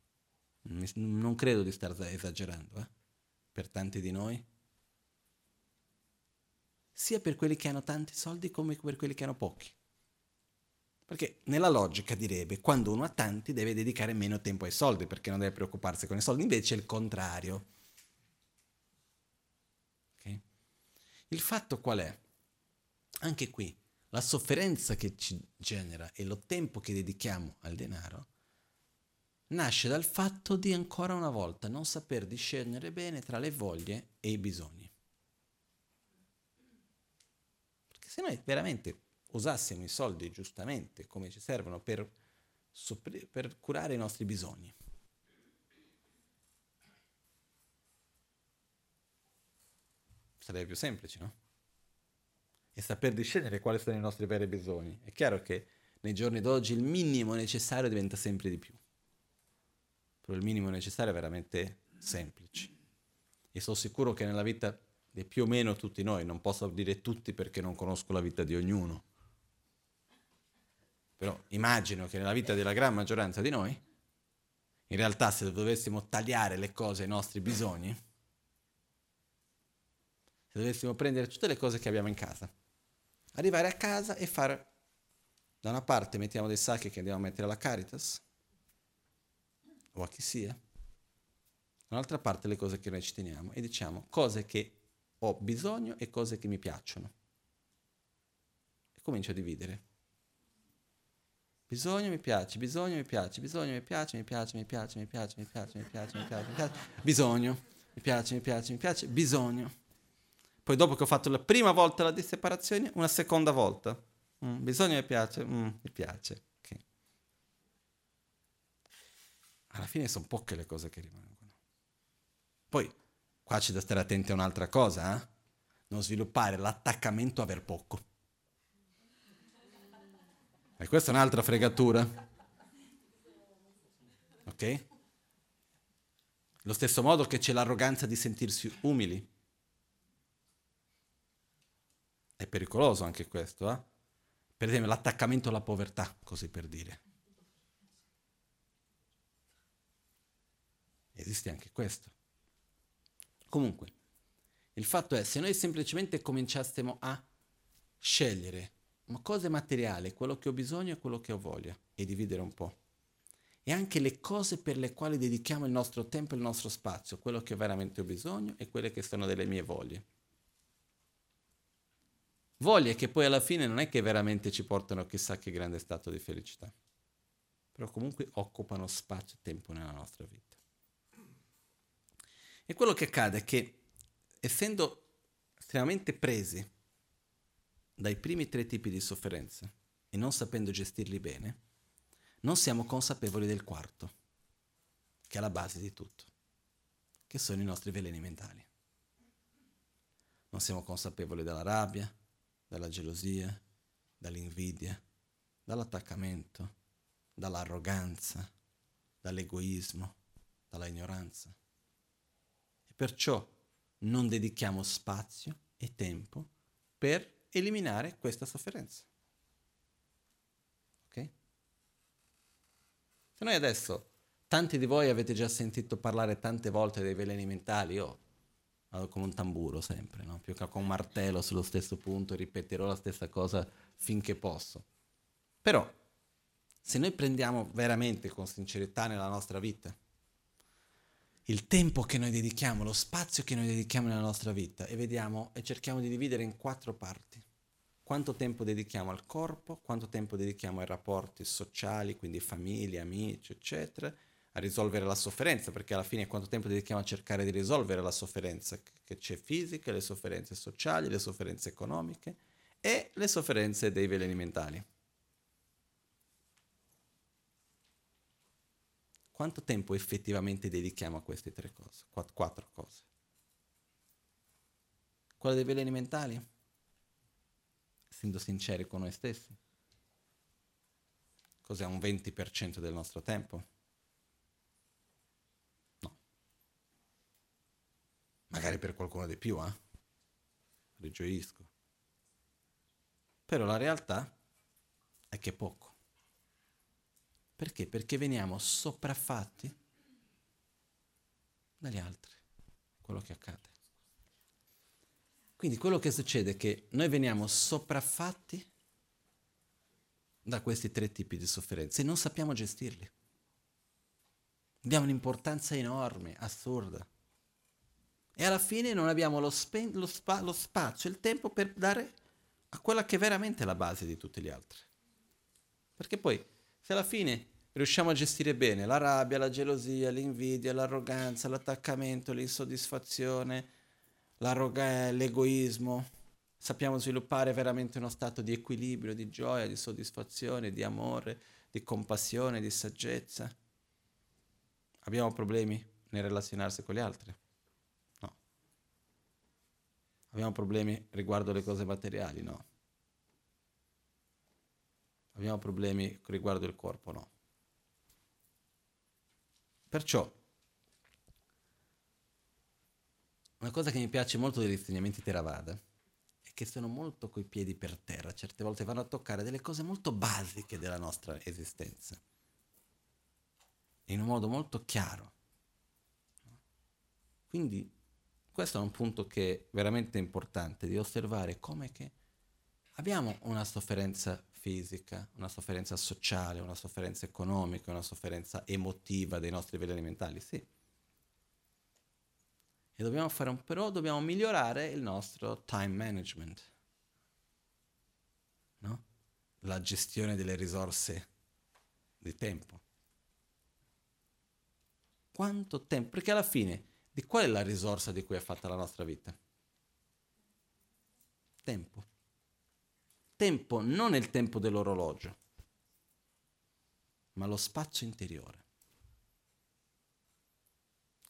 Non credo di stare esagerando, eh? Per tanti di noi. Sia per quelli che hanno tanti soldi come per quelli che hanno pochi. Perché nella logica direbbe, quando uno ha tanti deve dedicare meno tempo ai soldi perché non deve preoccuparsi con i soldi, invece è il contrario. Okay? Il fatto qual è? Anche qui, la sofferenza che ci genera e lo tempo che dedichiamo al denaro nasce dal fatto di ancora una volta non saper discernere bene tra le voglie e i bisogni. Perché se noi veramente usassimo i soldi giustamente come ci servono per, per curare i nostri bisogni, sarebbe più semplice, no? e saper discernere quali sono i nostri veri bisogni. È chiaro che nei giorni d'oggi il minimo necessario diventa sempre di più, il minimo necessario veramente semplice. E sono sicuro che nella vita di più o meno tutti noi, non posso dire tutti perché non conosco la vita di ognuno, però immagino che nella vita della gran maggioranza di noi, in realtà se dovessimo tagliare le cose ai nostri bisogni, se dovessimo prendere tutte le cose che abbiamo in casa, arrivare a casa e fare, da una parte mettiamo dei sacchi che andiamo a mettere alla Caritas, o a chi sia, dall'altra parte le cose che noi ci teniamo e diciamo cose che ho bisogno e cose che mi piacciono. E comincio a dividere. Bisogno mi piace, bisogno mi piace, bisogno mi piace, mi piace, mi piace, mi piace, mi piace, mi piace, mi piace, mi piace, bisogno, mi piace, mi piace, mi piace, bisogno. Poi dopo che ho fatto la prima volta la disseparazione, una seconda volta. Mm, bisogno mi piace, mm, mi piace. Okay. Alla fine sono poche le cose che rimangono. Poi qua c'è da stare attenti a un'altra cosa, eh? non sviluppare l'attaccamento a aver poco. E questa è un'altra fregatura. Ok? Lo stesso modo che c'è l'arroganza di sentirsi umili. È pericoloso anche questo, eh? Per esempio l'attaccamento alla povertà, così per dire. Esiste anche questo. Comunque, il fatto è, se noi semplicemente cominciassimo a scegliere ma cose materiali, quello che ho bisogno e quello che ho voglia, e dividere un po', e anche le cose per le quali dedichiamo il nostro tempo e il nostro spazio, quello che veramente ho bisogno e quelle che sono delle mie voglie. Voglie che poi alla fine non è che veramente ci portano chissà che grande stato di felicità, però comunque occupano spazio e tempo nella nostra vita. E quello che accade è che, essendo estremamente presi dai primi tre tipi di sofferenze e non sapendo gestirli bene, non siamo consapevoli del quarto, che è la base di tutto, che sono i nostri veleni mentali. Non siamo consapevoli della rabbia, dalla gelosia, dall'invidia, dall'attaccamento, dall'arroganza, dall'egoismo, dalla ignoranza. Perciò non dedichiamo spazio e tempo per eliminare questa sofferenza. Se noi adesso, tanti di voi avete già sentito parlare tante volte dei veleni mentali, io vado come un tamburo sempre, no? più che con un martello sullo stesso punto, ripeterò la stessa cosa finché posso. Però, se noi prendiamo veramente con sincerità nella nostra vita, il tempo che noi dedichiamo, lo spazio che noi dedichiamo nella nostra vita e vediamo e cerchiamo di dividere in quattro parti quanto tempo dedichiamo al corpo, quanto tempo dedichiamo ai rapporti sociali, quindi famiglia, amici, eccetera, a risolvere la sofferenza, perché alla fine quanto tempo dedichiamo a cercare di risolvere la sofferenza che c'è fisica, le sofferenze sociali, le sofferenze economiche e le sofferenze dei veleni mentali. Quanto tempo effettivamente dedichiamo a queste tre cose, quattro cose? Quella dei veleni mentali? essendo sinceri con noi stessi. Cos'è un 20% del nostro tempo? No. Magari per qualcuno di più, eh? Rigioisco. Però la realtà è che poco. Perché? Perché veniamo sopraffatti dagli altri, quello che accade. Quindi quello che succede è che noi veniamo sopraffatti da questi tre tipi di sofferenze e non sappiamo gestirli. Diamo un'importanza enorme, assurda. E alla fine non abbiamo lo, spe- lo, spa- lo spazio, il tempo per dare a quella che è veramente la base di tutti gli altri. Perché poi, se alla fine riusciamo a gestire bene la rabbia, la gelosia, l'invidia, l'arroganza, l'attaccamento, l'insoddisfazione, l'egoismo, sappiamo sviluppare veramente uno stato di equilibrio, di gioia, di soddisfazione, di amore, di compassione, di saggezza. Abbiamo problemi nel relazionarsi con gli altri? No. Abbiamo problemi riguardo le cose materiali? No. Abbiamo problemi riguardo il corpo? No. Perciò Una cosa che mi piace molto degli insegnamenti Theravada è che sono molto coi piedi per terra, certe volte vanno a toccare delle cose molto basiche della nostra esistenza, in un modo molto chiaro. Quindi questo è un punto che è veramente importante, di osservare come che abbiamo una sofferenza fisica, una sofferenza sociale, una sofferenza economica, una sofferenza emotiva dei nostri livelli mentali, sì e dobbiamo fare un però, dobbiamo migliorare il nostro time management. No? La gestione delle risorse di tempo. Quanto tempo? Perché alla fine, di qual è la risorsa di cui è fatta la nostra vita? Tempo. Tempo non è il tempo dell'orologio, ma lo spazio interiore.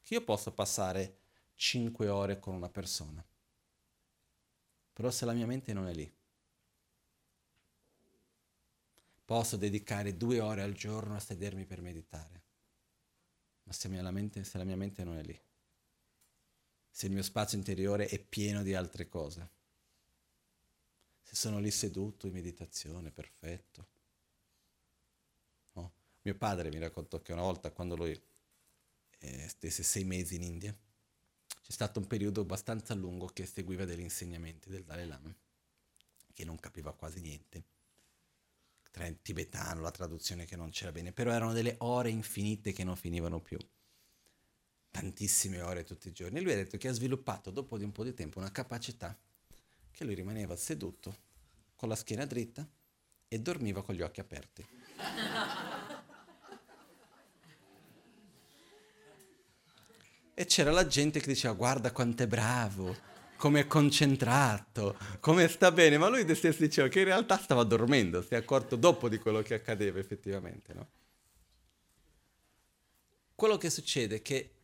Che io posso passare 5 ore con una persona. Però se la mia mente non è lì, posso dedicare due ore al giorno a sedermi per meditare. Ma se, la, mente, se la mia mente non è lì, se il mio spazio interiore è pieno di altre cose, Se sono lì seduto in meditazione, perfetto. No? Mio padre mi raccontò che una volta quando lui eh, stesse sei mesi in India, c'è stato un periodo abbastanza lungo che seguiva degli insegnamenti del Dalai Lama, che non capiva quasi niente. Tra il tibetano, la traduzione che non c'era bene, però erano delle ore infinite che non finivano più. Tantissime ore tutti i giorni. E lui ha detto che ha sviluppato dopo di un po' di tempo una capacità che lui rimaneva seduto con la schiena dritta e dormiva con gli occhi aperti. E c'era la gente che diceva guarda quanto è bravo, come è concentrato, come sta bene, ma lui stesso diceva che in realtà stava dormendo, si è accorto dopo di quello che accadeva effettivamente. No? Quello che succede è che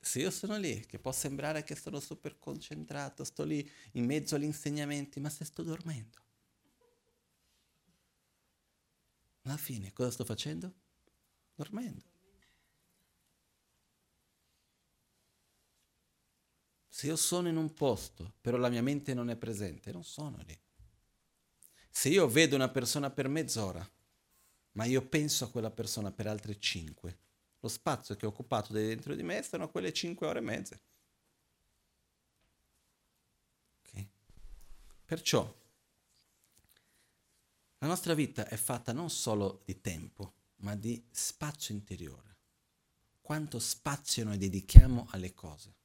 se io sono lì, che può sembrare che sono super concentrato, sto lì in mezzo agli insegnamenti, ma se sto dormendo. Alla fine cosa sto facendo? Dormendo. Se io sono in un posto, però la mia mente non è presente, non sono lì. Se io vedo una persona per mezz'ora, ma io penso a quella persona per altre cinque, lo spazio che ho occupato dentro di me sono quelle 5 ore e mezze. Okay? Perciò la nostra vita è fatta non solo di tempo, ma di spazio interiore. Quanto spazio noi dedichiamo alle cose.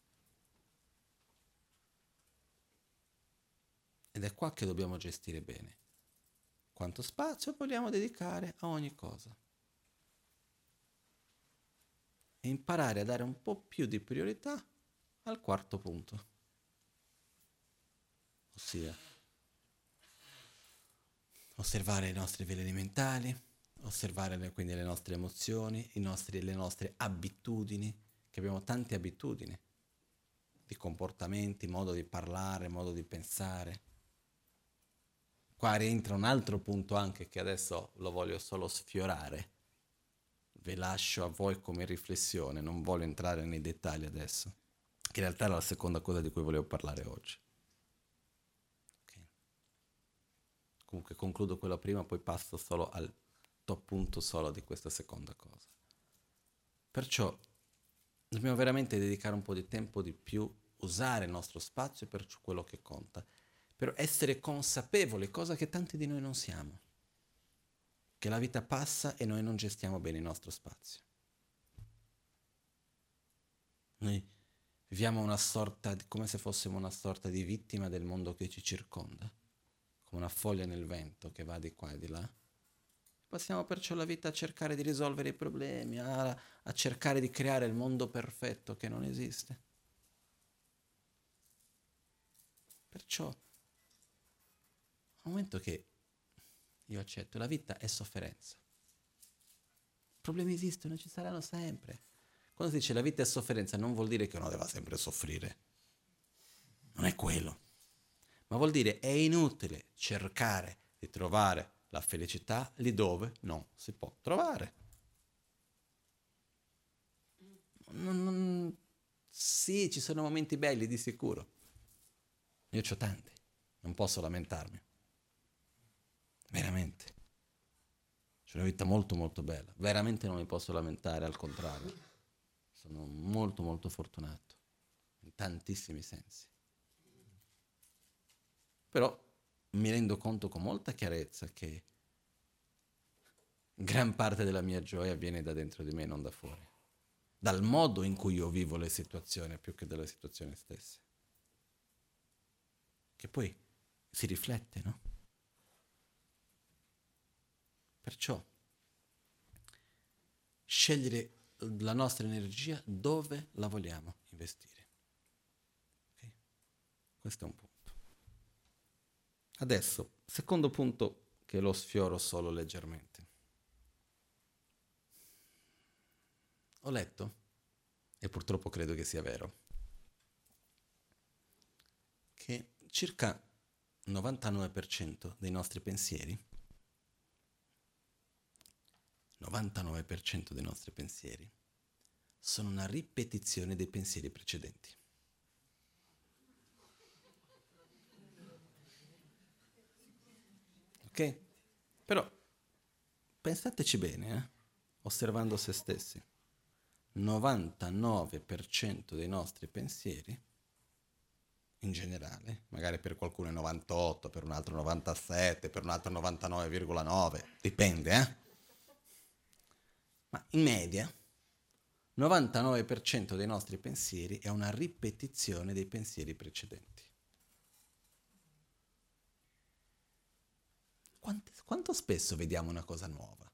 Ed è qua che dobbiamo gestire bene. Quanto spazio vogliamo dedicare a ogni cosa e imparare a dare un po' più di priorità al quarto punto, ossia osservare i nostri veleni mentali, osservare le, quindi le nostre emozioni, nostri, le nostre abitudini, che abbiamo tante abitudini di comportamenti, modo di parlare, modo di pensare. Qua rientra un altro punto anche che adesso lo voglio solo sfiorare, ve lascio a voi come riflessione, non voglio entrare nei dettagli adesso, che in realtà era la seconda cosa di cui volevo parlare oggi. Okay. Comunque concludo quella prima, poi passo solo al top punto solo di questa seconda cosa. Perciò dobbiamo veramente dedicare un po' di tempo di più, usare il nostro spazio per quello che conta, per essere consapevoli, cosa che tanti di noi non siamo che la vita passa e noi non gestiamo bene il nostro spazio. Noi viviamo una sorta, di, come se fossimo una sorta di vittima del mondo che ci circonda, come una foglia nel vento che va di qua e di là. Passiamo perciò la vita a cercare di risolvere i problemi, a, a cercare di creare il mondo perfetto che non esiste. Perciò, al momento che io accetto, la vita è sofferenza. Problemi esistono, ci saranno sempre. Quando si dice la vita è sofferenza non vuol dire che uno deve sempre soffrire. Non è quello. Ma vuol dire è inutile cercare di trovare la felicità lì dove non si può trovare. Non, non, sì, ci sono momenti belli di sicuro. Io ho tanti, non posso lamentarmi. Veramente. C'è una vita molto molto bella. Veramente non mi posso lamentare, al contrario. Sono molto molto fortunato. In tantissimi sensi. Però mi rendo conto con molta chiarezza che gran parte della mia gioia viene da dentro di me, non da fuori. Dal modo in cui io vivo le situazioni più che dalle situazioni stesse. Che poi si riflette, no? Perciò scegliere la nostra energia dove la vogliamo investire. Okay? Questo è un punto. Adesso, secondo punto che lo sfioro solo leggermente. Ho letto, e purtroppo credo che sia vero, che circa 99% dei nostri pensieri 99% dei nostri pensieri sono una ripetizione dei pensieri precedenti. Ok? Però pensateci bene, eh? osservando se stessi. 99% dei nostri pensieri, in generale, magari per qualcuno è 98, per un altro 97, per un altro 99,9, dipende, eh? Ma in media, 99% dei nostri pensieri è una ripetizione dei pensieri precedenti. Quanto, quanto spesso vediamo una cosa nuova?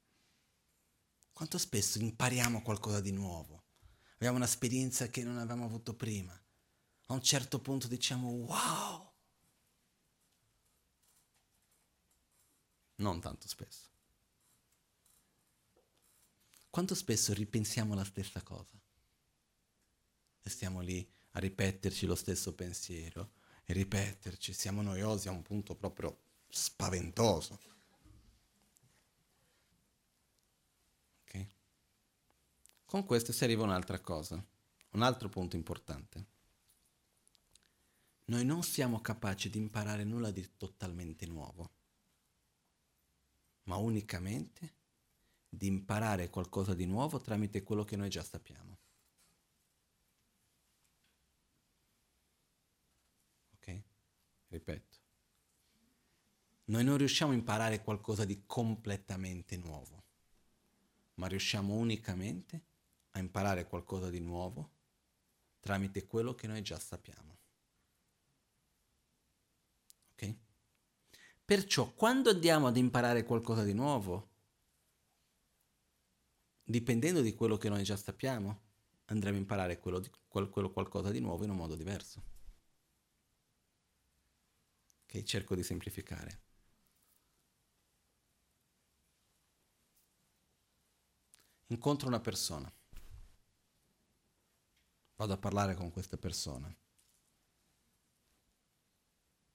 Quanto spesso impariamo qualcosa di nuovo? Abbiamo un'esperienza che non avevamo avuto prima. A un certo punto diciamo wow! Non tanto spesso. Quanto spesso ripensiamo la stessa cosa? E stiamo lì a ripeterci lo stesso pensiero e ripeterci, siamo noiosi a un punto proprio spaventoso. Con questo si arriva un'altra cosa, un altro punto importante. Noi non siamo capaci di imparare nulla di totalmente nuovo, ma unicamente di imparare qualcosa di nuovo tramite quello che noi già sappiamo. Ok? Ripeto. Noi non riusciamo a imparare qualcosa di completamente nuovo, ma riusciamo unicamente a imparare qualcosa di nuovo tramite quello che noi già sappiamo. Ok? Perciò quando andiamo ad imparare qualcosa di nuovo, dipendendo di quello che noi già sappiamo, andremo a imparare quello, di, quel, quello qualcosa di nuovo in un modo diverso. Ok? Cerco di semplificare. Incontro una persona vado a parlare con questa persona.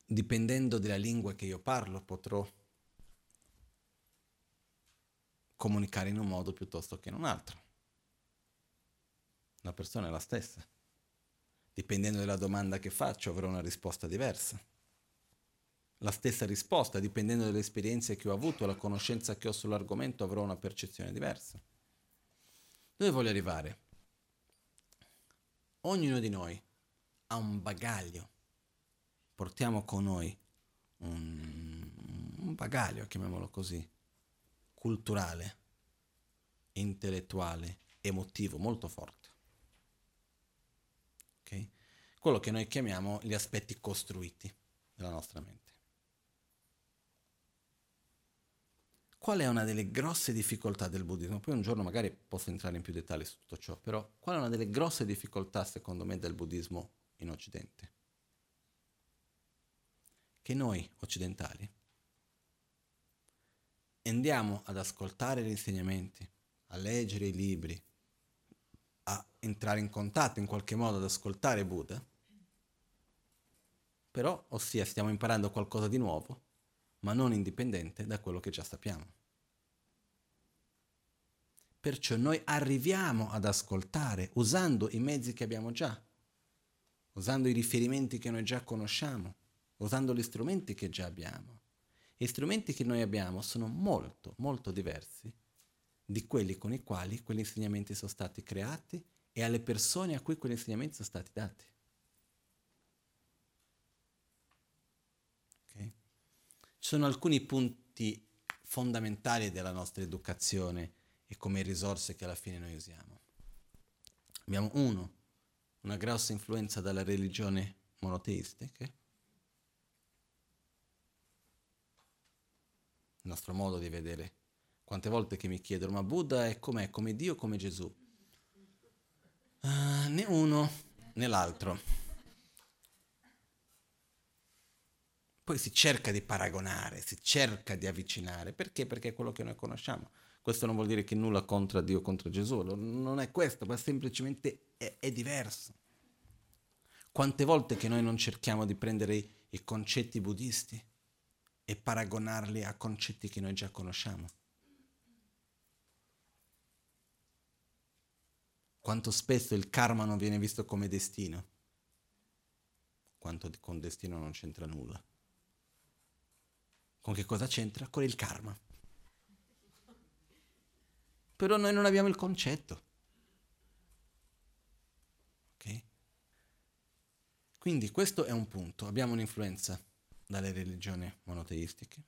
Dipendendo dalla lingua che io parlo, potrò comunicare in un modo piuttosto che in un altro. La persona è la stessa. Dipendendo dalla domanda che faccio, avrò una risposta diversa. La stessa risposta, dipendendo dalle esperienze che ho avuto, la conoscenza che ho sull'argomento, avrò una percezione diversa. Dove voglio arrivare? ognuno di noi ha un bagaglio, portiamo con noi un, un bagaglio, chiamiamolo così, culturale, intellettuale, emotivo molto forte. Okay? Quello che noi chiamiamo gli aspetti costruiti della nostra mente. qual è una delle grosse difficoltà del buddismo? Poi un giorno magari posso entrare in più dettagli su tutto ciò, però qual è una delle grosse difficoltà secondo me del buddismo in Occidente? Che noi occidentali andiamo ad ascoltare gli insegnamenti, a leggere i libri, a entrare in contatto in qualche modo ad ascoltare Buddha, però, ossia, stiamo imparando qualcosa di nuovo, ma non indipendente da quello che già sappiamo. Perciò noi arriviamo ad ascoltare usando i mezzi che abbiamo già, usando i riferimenti che noi già conosciamo, usando gli strumenti che già abbiamo. Gli strumenti che noi abbiamo sono molto, molto diversi di quelli con i quali quegli insegnamenti sono stati creati e alle persone a cui quegli insegnamenti sono stati dati. Ci sono alcuni punti fondamentali della nostra educazione e come risorse che alla fine noi usiamo. Abbiamo uno, una grossa influenza dalla religione monoteistica, il nostro modo di vedere. Quante volte che mi chiedono, ma Buddha è com'è, come Dio o come Gesù? Uh, né uno né l'altro. Poi si cerca di paragonare, si cerca di avvicinare. Perché? Perché è quello che noi conosciamo. Questo non vuol dire che nulla contro Dio, contro Gesù, non è questo, ma semplicemente è, è diverso. Quante volte che noi non cerchiamo di prendere i, i concetti buddisti e paragonarli a concetti che noi già conosciamo? Quanto spesso il karma non viene visto come destino, quanto con destino non c'entra nulla Con che cosa c'entra? Con il karma. Però noi non abbiamo il concetto. Ok? Quindi questo è un punto. Abbiamo un'influenza dalle religioni monoteistiche.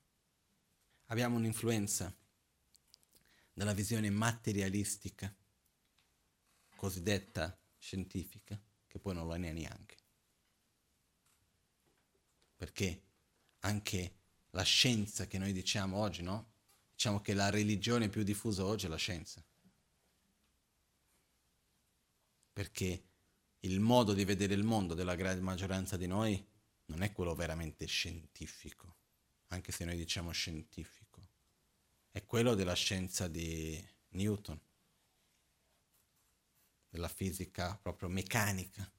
Abbiamo un'influenza dalla visione materialistica, cosiddetta scientifica, che poi non lo è neanche. Perché anche la scienza che noi diciamo oggi, no? Diciamo che la religione più diffusa oggi è la scienza. Perché il modo di vedere il mondo della grande maggioranza di noi non è quello veramente scientifico, anche se noi diciamo scientifico, è quello della scienza di Newton, della fisica proprio meccanica.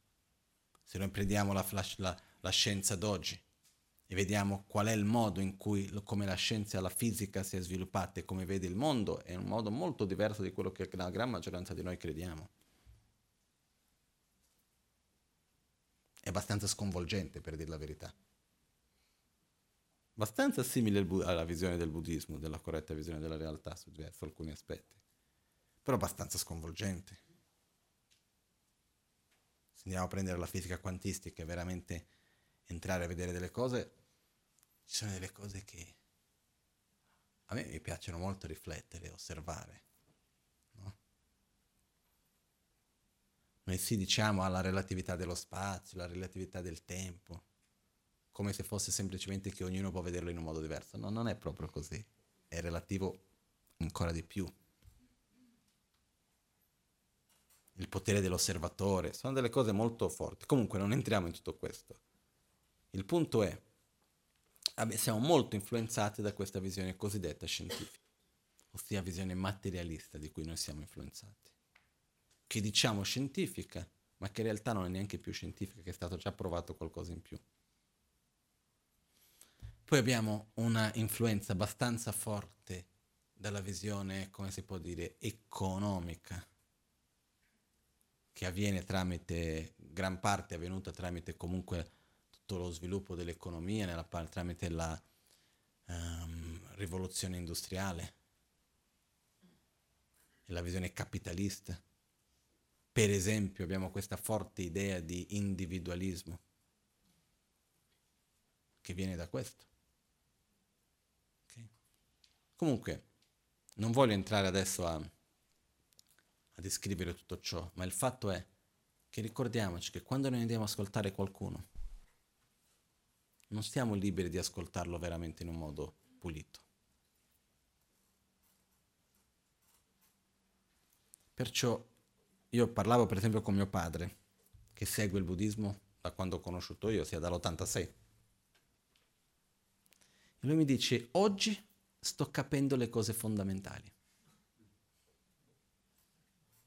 Se noi prendiamo la, la, la scienza d'oggi, e vediamo qual è il modo in cui, come la scienza e la fisica si è sviluppata e come vede il mondo, è un modo molto diverso di quello che la gran maggioranza di noi crediamo. È abbastanza sconvolgente, per dire la verità. Abbastanza simile alla visione del buddismo, della corretta visione della realtà su, su alcuni aspetti, però abbastanza sconvolgente. Se andiamo a prendere la fisica quantistica e veramente entrare a vedere delle cose, ci sono delle cose che a me mi piacciono molto riflettere, osservare. Noi sì diciamo alla relatività dello spazio, la relatività del tempo, come se fosse semplicemente che ognuno può vederlo in un modo diverso. No, non è proprio così, è relativo ancora di più. Il potere dell'osservatore, sono delle cose molto forti. Comunque non entriamo in tutto questo. Il punto è, siamo molto influenzati da questa visione cosiddetta scientifica, ossia visione materialista di cui noi siamo influenzati, che diciamo scientifica, ma che in realtà non è neanche più scientifica, che è stato già provato qualcosa in più. Poi abbiamo una influenza abbastanza forte dalla visione, come si può dire, economica, che avviene tramite, gran parte è avvenuta tramite comunque tutto lo sviluppo dell'economia nella, tramite la um, rivoluzione industriale la visione capitalista. Per esempio abbiamo questa forte idea di individualismo che viene da questo. Okay. Comunque, non voglio entrare adesso a, a descrivere tutto ciò, ma il fatto è che ricordiamoci che quando noi andiamo ad ascoltare qualcuno, non siamo liberi di ascoltarlo veramente in un modo pulito. Perciò io parlavo per esempio con mio padre, che segue il buddismo da quando ho conosciuto io, sia dall'86. E lui mi dice, oggi sto capendo le cose fondamentali.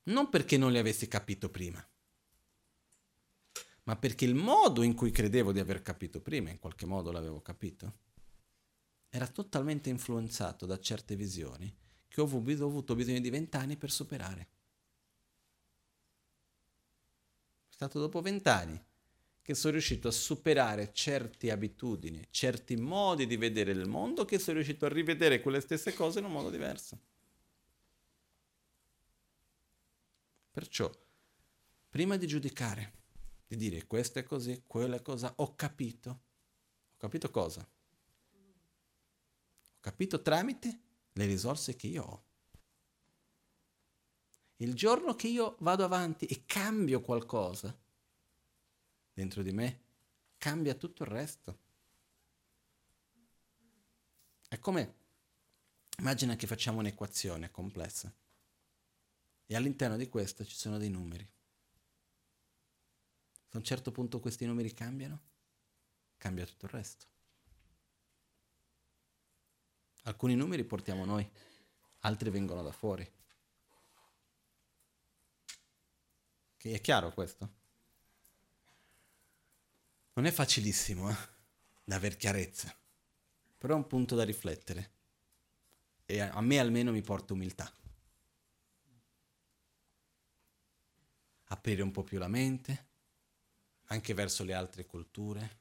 Non perché non le avessi capito prima, ma perché il modo in cui credevo di aver capito prima, in qualche modo l'avevo capito, era totalmente influenzato da certe visioni che ho avuto bisogno di vent'anni per superare. È stato dopo vent'anni che sono riuscito a superare certe abitudini, certi modi di vedere il mondo, che sono riuscito a rivedere quelle stesse cose in un modo diverso. Perciò, prima di giudicare, di dire questo è così, quello è cosa, ho capito. Ho capito cosa? Ho capito tramite le risorse che io ho. Il giorno che io vado avanti e cambio qualcosa dentro di me, cambia tutto il resto. È come, immagina che facciamo un'equazione complessa e all'interno di questa ci sono dei numeri. Se a un certo punto questi numeri cambiano, cambia tutto il resto. Alcuni numeri portiamo noi, altri vengono da fuori. Che è chiaro questo? Non è facilissimo eh, da aver chiarezza, però è un punto da riflettere e a me almeno mi porta umiltà. Aprire un po' più la mente, anche verso le altre culture,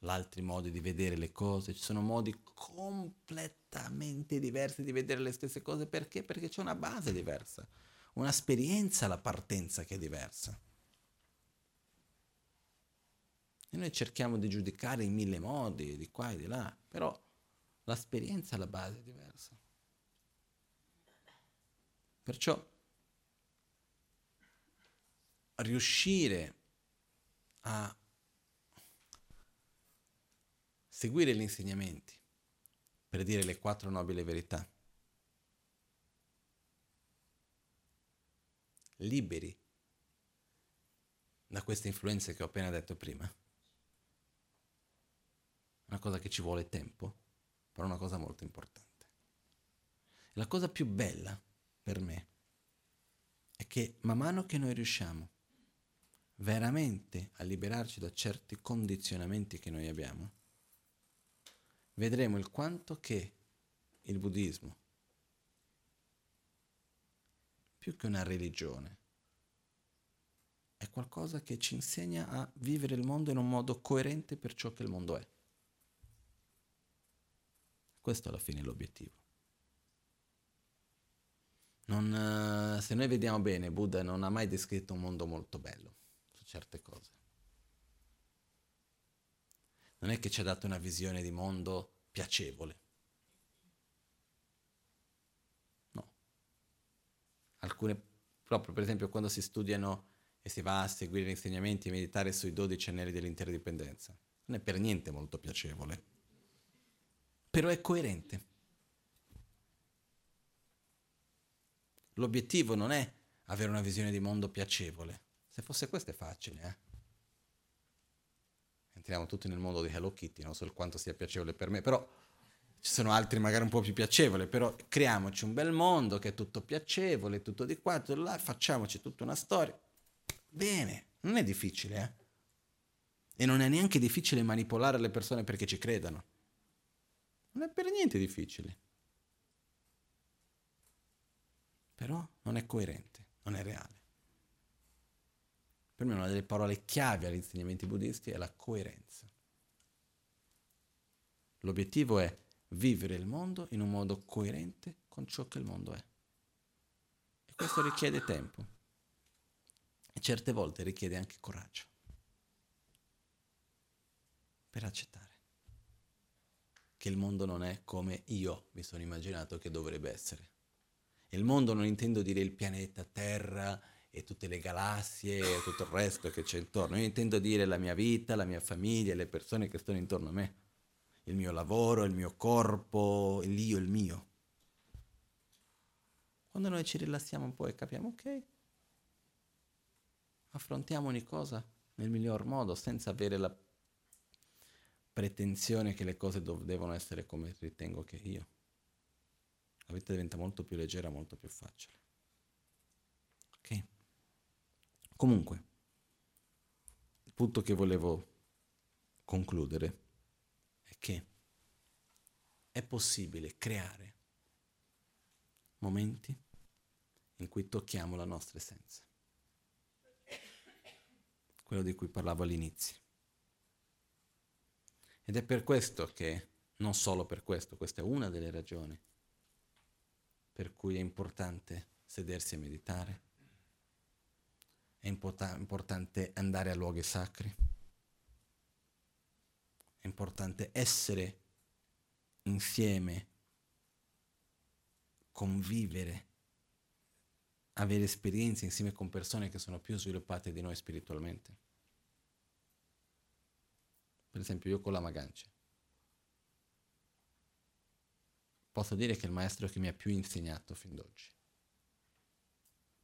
altri modi di vedere le cose, ci sono modi completamente diversi di vedere le stesse cose. Perché? Perché c'è una base diversa, un'esperienza alla partenza che è diversa. E noi cerchiamo di giudicare in mille modi, di qua e di là, però l'esperienza alla base è diversa. Perciò riuscire a seguire gli insegnamenti per dire le quattro nobili verità, liberi da queste influenze che ho appena detto prima. Una cosa che ci vuole tempo, però una cosa molto importante. La cosa più bella per me è che man mano che noi riusciamo veramente a liberarci da certi condizionamenti che noi abbiamo, vedremo il quanto che il buddismo, più che una religione, è qualcosa che ci insegna a vivere il mondo in un modo coerente per ciò che il mondo è. Questo alla fine è l'obiettivo. Non, se noi vediamo bene, Buddha non ha mai descritto un mondo molto bello su certe cose. Non è che ci ha dato una visione di mondo piacevole. No. Alcune, proprio per esempio quando si studiano e si va a seguire gli insegnamenti e meditare sui 12 anelli dell'interdipendenza, non è per niente molto piacevole però è coerente. L'obiettivo non è avere una visione di mondo piacevole. Se fosse questo è facile, eh? Entriamo tutti nel mondo di Hello Kitty, non so quanto sia piacevole per me, però ci sono altri magari un po' più piacevoli, però creiamoci un bel mondo che è tutto piacevole, tutto di qua, tutto là, facciamoci tutta una storia. Bene, non è difficile, eh? E non è neanche difficile manipolare le persone perché ci credano. Non è per niente difficile. Però non è coerente, non è reale. Per me una delle parole chiave agli insegnamenti buddisti è la coerenza. L'obiettivo è vivere il mondo in un modo coerente con ciò che il mondo è. E questo richiede tempo. E certe volte richiede anche coraggio per accettare che il mondo non è come io mi sono immaginato che dovrebbe essere. Il mondo non intendo dire il pianeta Terra e tutte le galassie e tutto il resto che c'è intorno, io intendo dire la mia vita, la mia famiglia, le persone che stanno intorno a me, il mio lavoro, il mio corpo, l'io, il mio. Quando noi ci rilassiamo un po' e capiamo, ok, affrontiamo ogni cosa nel miglior modo, senza avere la pretensione che le cose dov- devono essere come ritengo che io. La vita diventa molto più leggera, molto più facile. Ok? Comunque, il punto che volevo concludere che è possibile creare momenti in cui tocchiamo la nostra essenza. Quello di cui parlavo all'inizio. Ed è per questo che, non solo per questo, questa è una delle ragioni per cui è importante sedersi a meditare, è import- importante andare a luoghi sacri, è importante essere insieme, convivere, avere esperienze insieme con persone che sono più sviluppate di noi spiritualmente. Per esempio io con la Magancia. Posso dire che è il maestro che mi ha più insegnato fin d'oggi.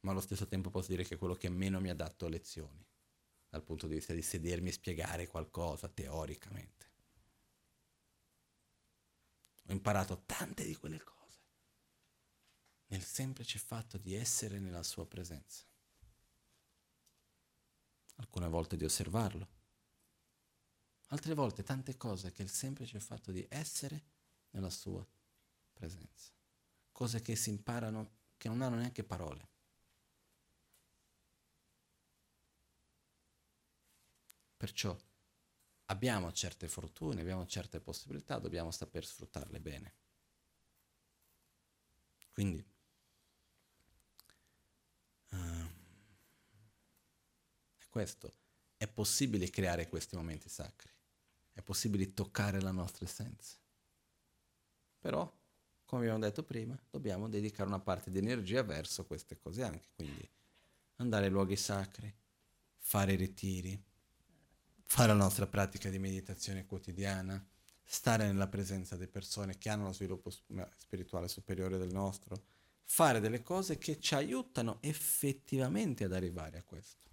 Ma allo stesso tempo posso dire che è quello che meno mi ha dato lezioni, dal punto di vista di sedermi e spiegare qualcosa teoricamente. Ho imparato tante di quelle cose nel semplice fatto di essere nella sua presenza. Alcune volte di osservarlo, altre volte tante cose che il semplice fatto di essere nella sua presenza. Cose che si imparano, che non hanno neanche parole. Perciò abbiamo certe fortune, abbiamo certe possibilità, dobbiamo saper sfruttarle bene. Quindi, uh, è questo, è possibile creare questi momenti sacri, è possibile toccare la nostra essenza. Però, come abbiamo detto prima, dobbiamo dedicare una parte di energia verso queste cose anche, quindi andare ai luoghi sacri, fare ritiri, fare la nostra pratica di meditazione quotidiana, stare nella presenza di persone che hanno uno sviluppo spirituale superiore del nostro, fare delle cose che ci aiutano effettivamente ad arrivare a questo.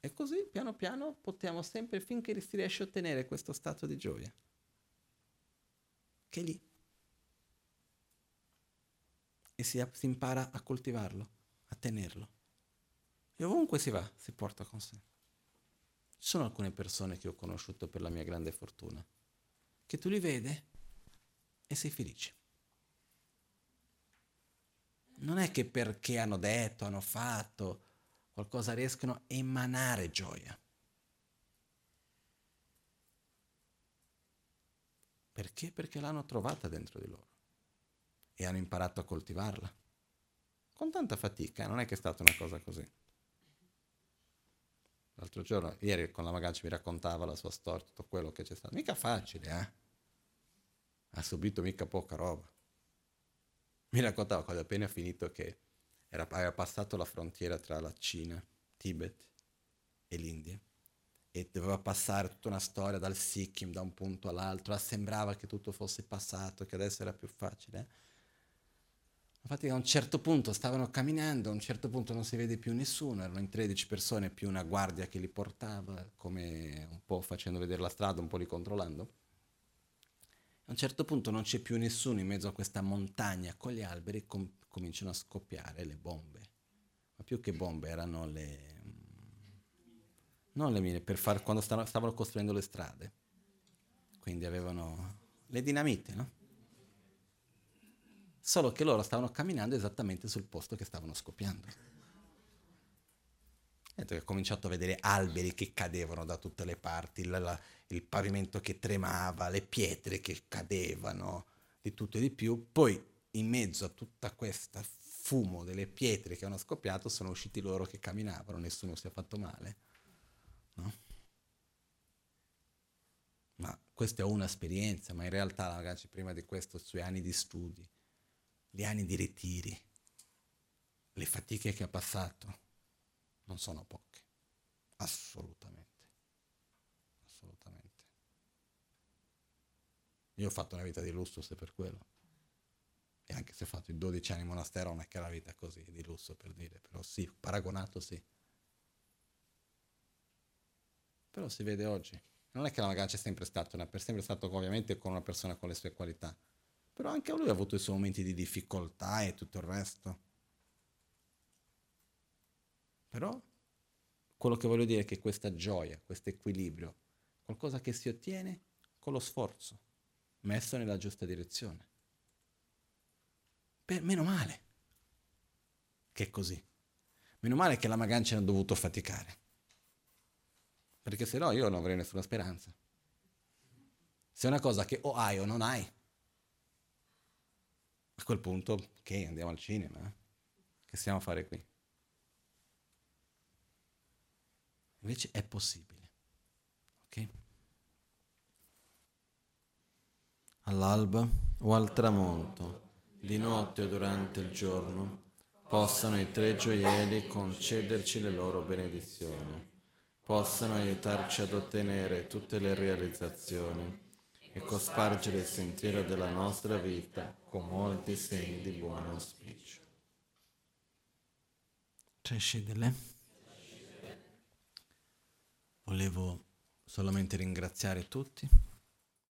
E così piano piano possiamo sempre, finché si riesce a ottenere questo stato di gioia, che è lì. E si, si impara a coltivarlo, a tenerlo. E ovunque si va, si porta con sé. Ci sono alcune persone che ho conosciuto per la mia grande fortuna, che tu li vedi e sei felice. Non è che perché hanno detto, hanno fatto qualcosa riescono a emanare gioia. Perché? Perché l'hanno trovata dentro di loro e hanno imparato a coltivarla. Con tanta fatica, non è che è stata una cosa così. L'altro giorno, ieri con la Magacci mi raccontava la sua storia, tutto quello che c'è stato. Mica facile, eh? Ha subito mica poca roba. Mi raccontava quando appena finito che era, aveva passato la frontiera tra la Cina, Tibet e l'India e doveva passare tutta una storia dal Sikkim da un punto all'altro, sembrava che tutto fosse passato, che adesso era più facile. Eh? Infatti a un certo punto stavano camminando, a un certo punto non si vede più nessuno, erano in 13 persone più una guardia che li portava, come un po' facendo vedere la strada, un po' li controllando. A un certo punto non c'è più nessuno in mezzo a questa montagna con gli alberi, com- cominciano a scoppiare le bombe. Ma più che bombe erano le... non le mine, per far, quando stavano, stavano costruendo le strade. Quindi avevano le dinamite, no? Solo che loro stavano camminando esattamente sul posto che stavano scoppiando. E ho cominciato a vedere alberi che cadevano da tutte le parti, la, la, il pavimento che tremava, le pietre che cadevano, di tutto e di più. Poi in mezzo a tutta questa fumo delle pietre che hanno scoppiato sono usciti loro che camminavano, nessuno si è fatto male. No? Ma questa è un'esperienza, ma in realtà ragazzi prima di questo, sui anni di studi, gli anni di ritiri, le fatiche che ha passato non sono poche, assolutamente, assolutamente. Io ho fatto una vita di lusso se per quello, e anche se ho fatto i 12 anni in monastero non è che la vita così di lusso per dire, però sì, paragonato sì. Però si vede oggi. Non è che la Magancia è sempre stata una, per sempre stato ovviamente con una persona con le sue qualità, però anche lui ha avuto i suoi momenti di difficoltà e tutto il resto. Però quello che voglio dire è che questa gioia, questo equilibrio, qualcosa che si ottiene con lo sforzo, messo nella giusta direzione. Per, meno male che è così. Meno male che la Magancia ha dovuto faticare. Perché se no io non avrei nessuna speranza. Se è una cosa che o hai o non hai, a quel punto, ok, andiamo al cinema. Eh? Che stiamo a fare qui? Invece è possibile. Ok? All'alba o al tramonto, di notte o durante il giorno, possano i tre gioielli concederci le loro benedizioni, possano aiutarci ad ottenere tutte le realizzazioni e cospargere il sentiero della nostra vita con molti segni di buon auspicio. Crescedele. Volevo solamente ringraziare tutti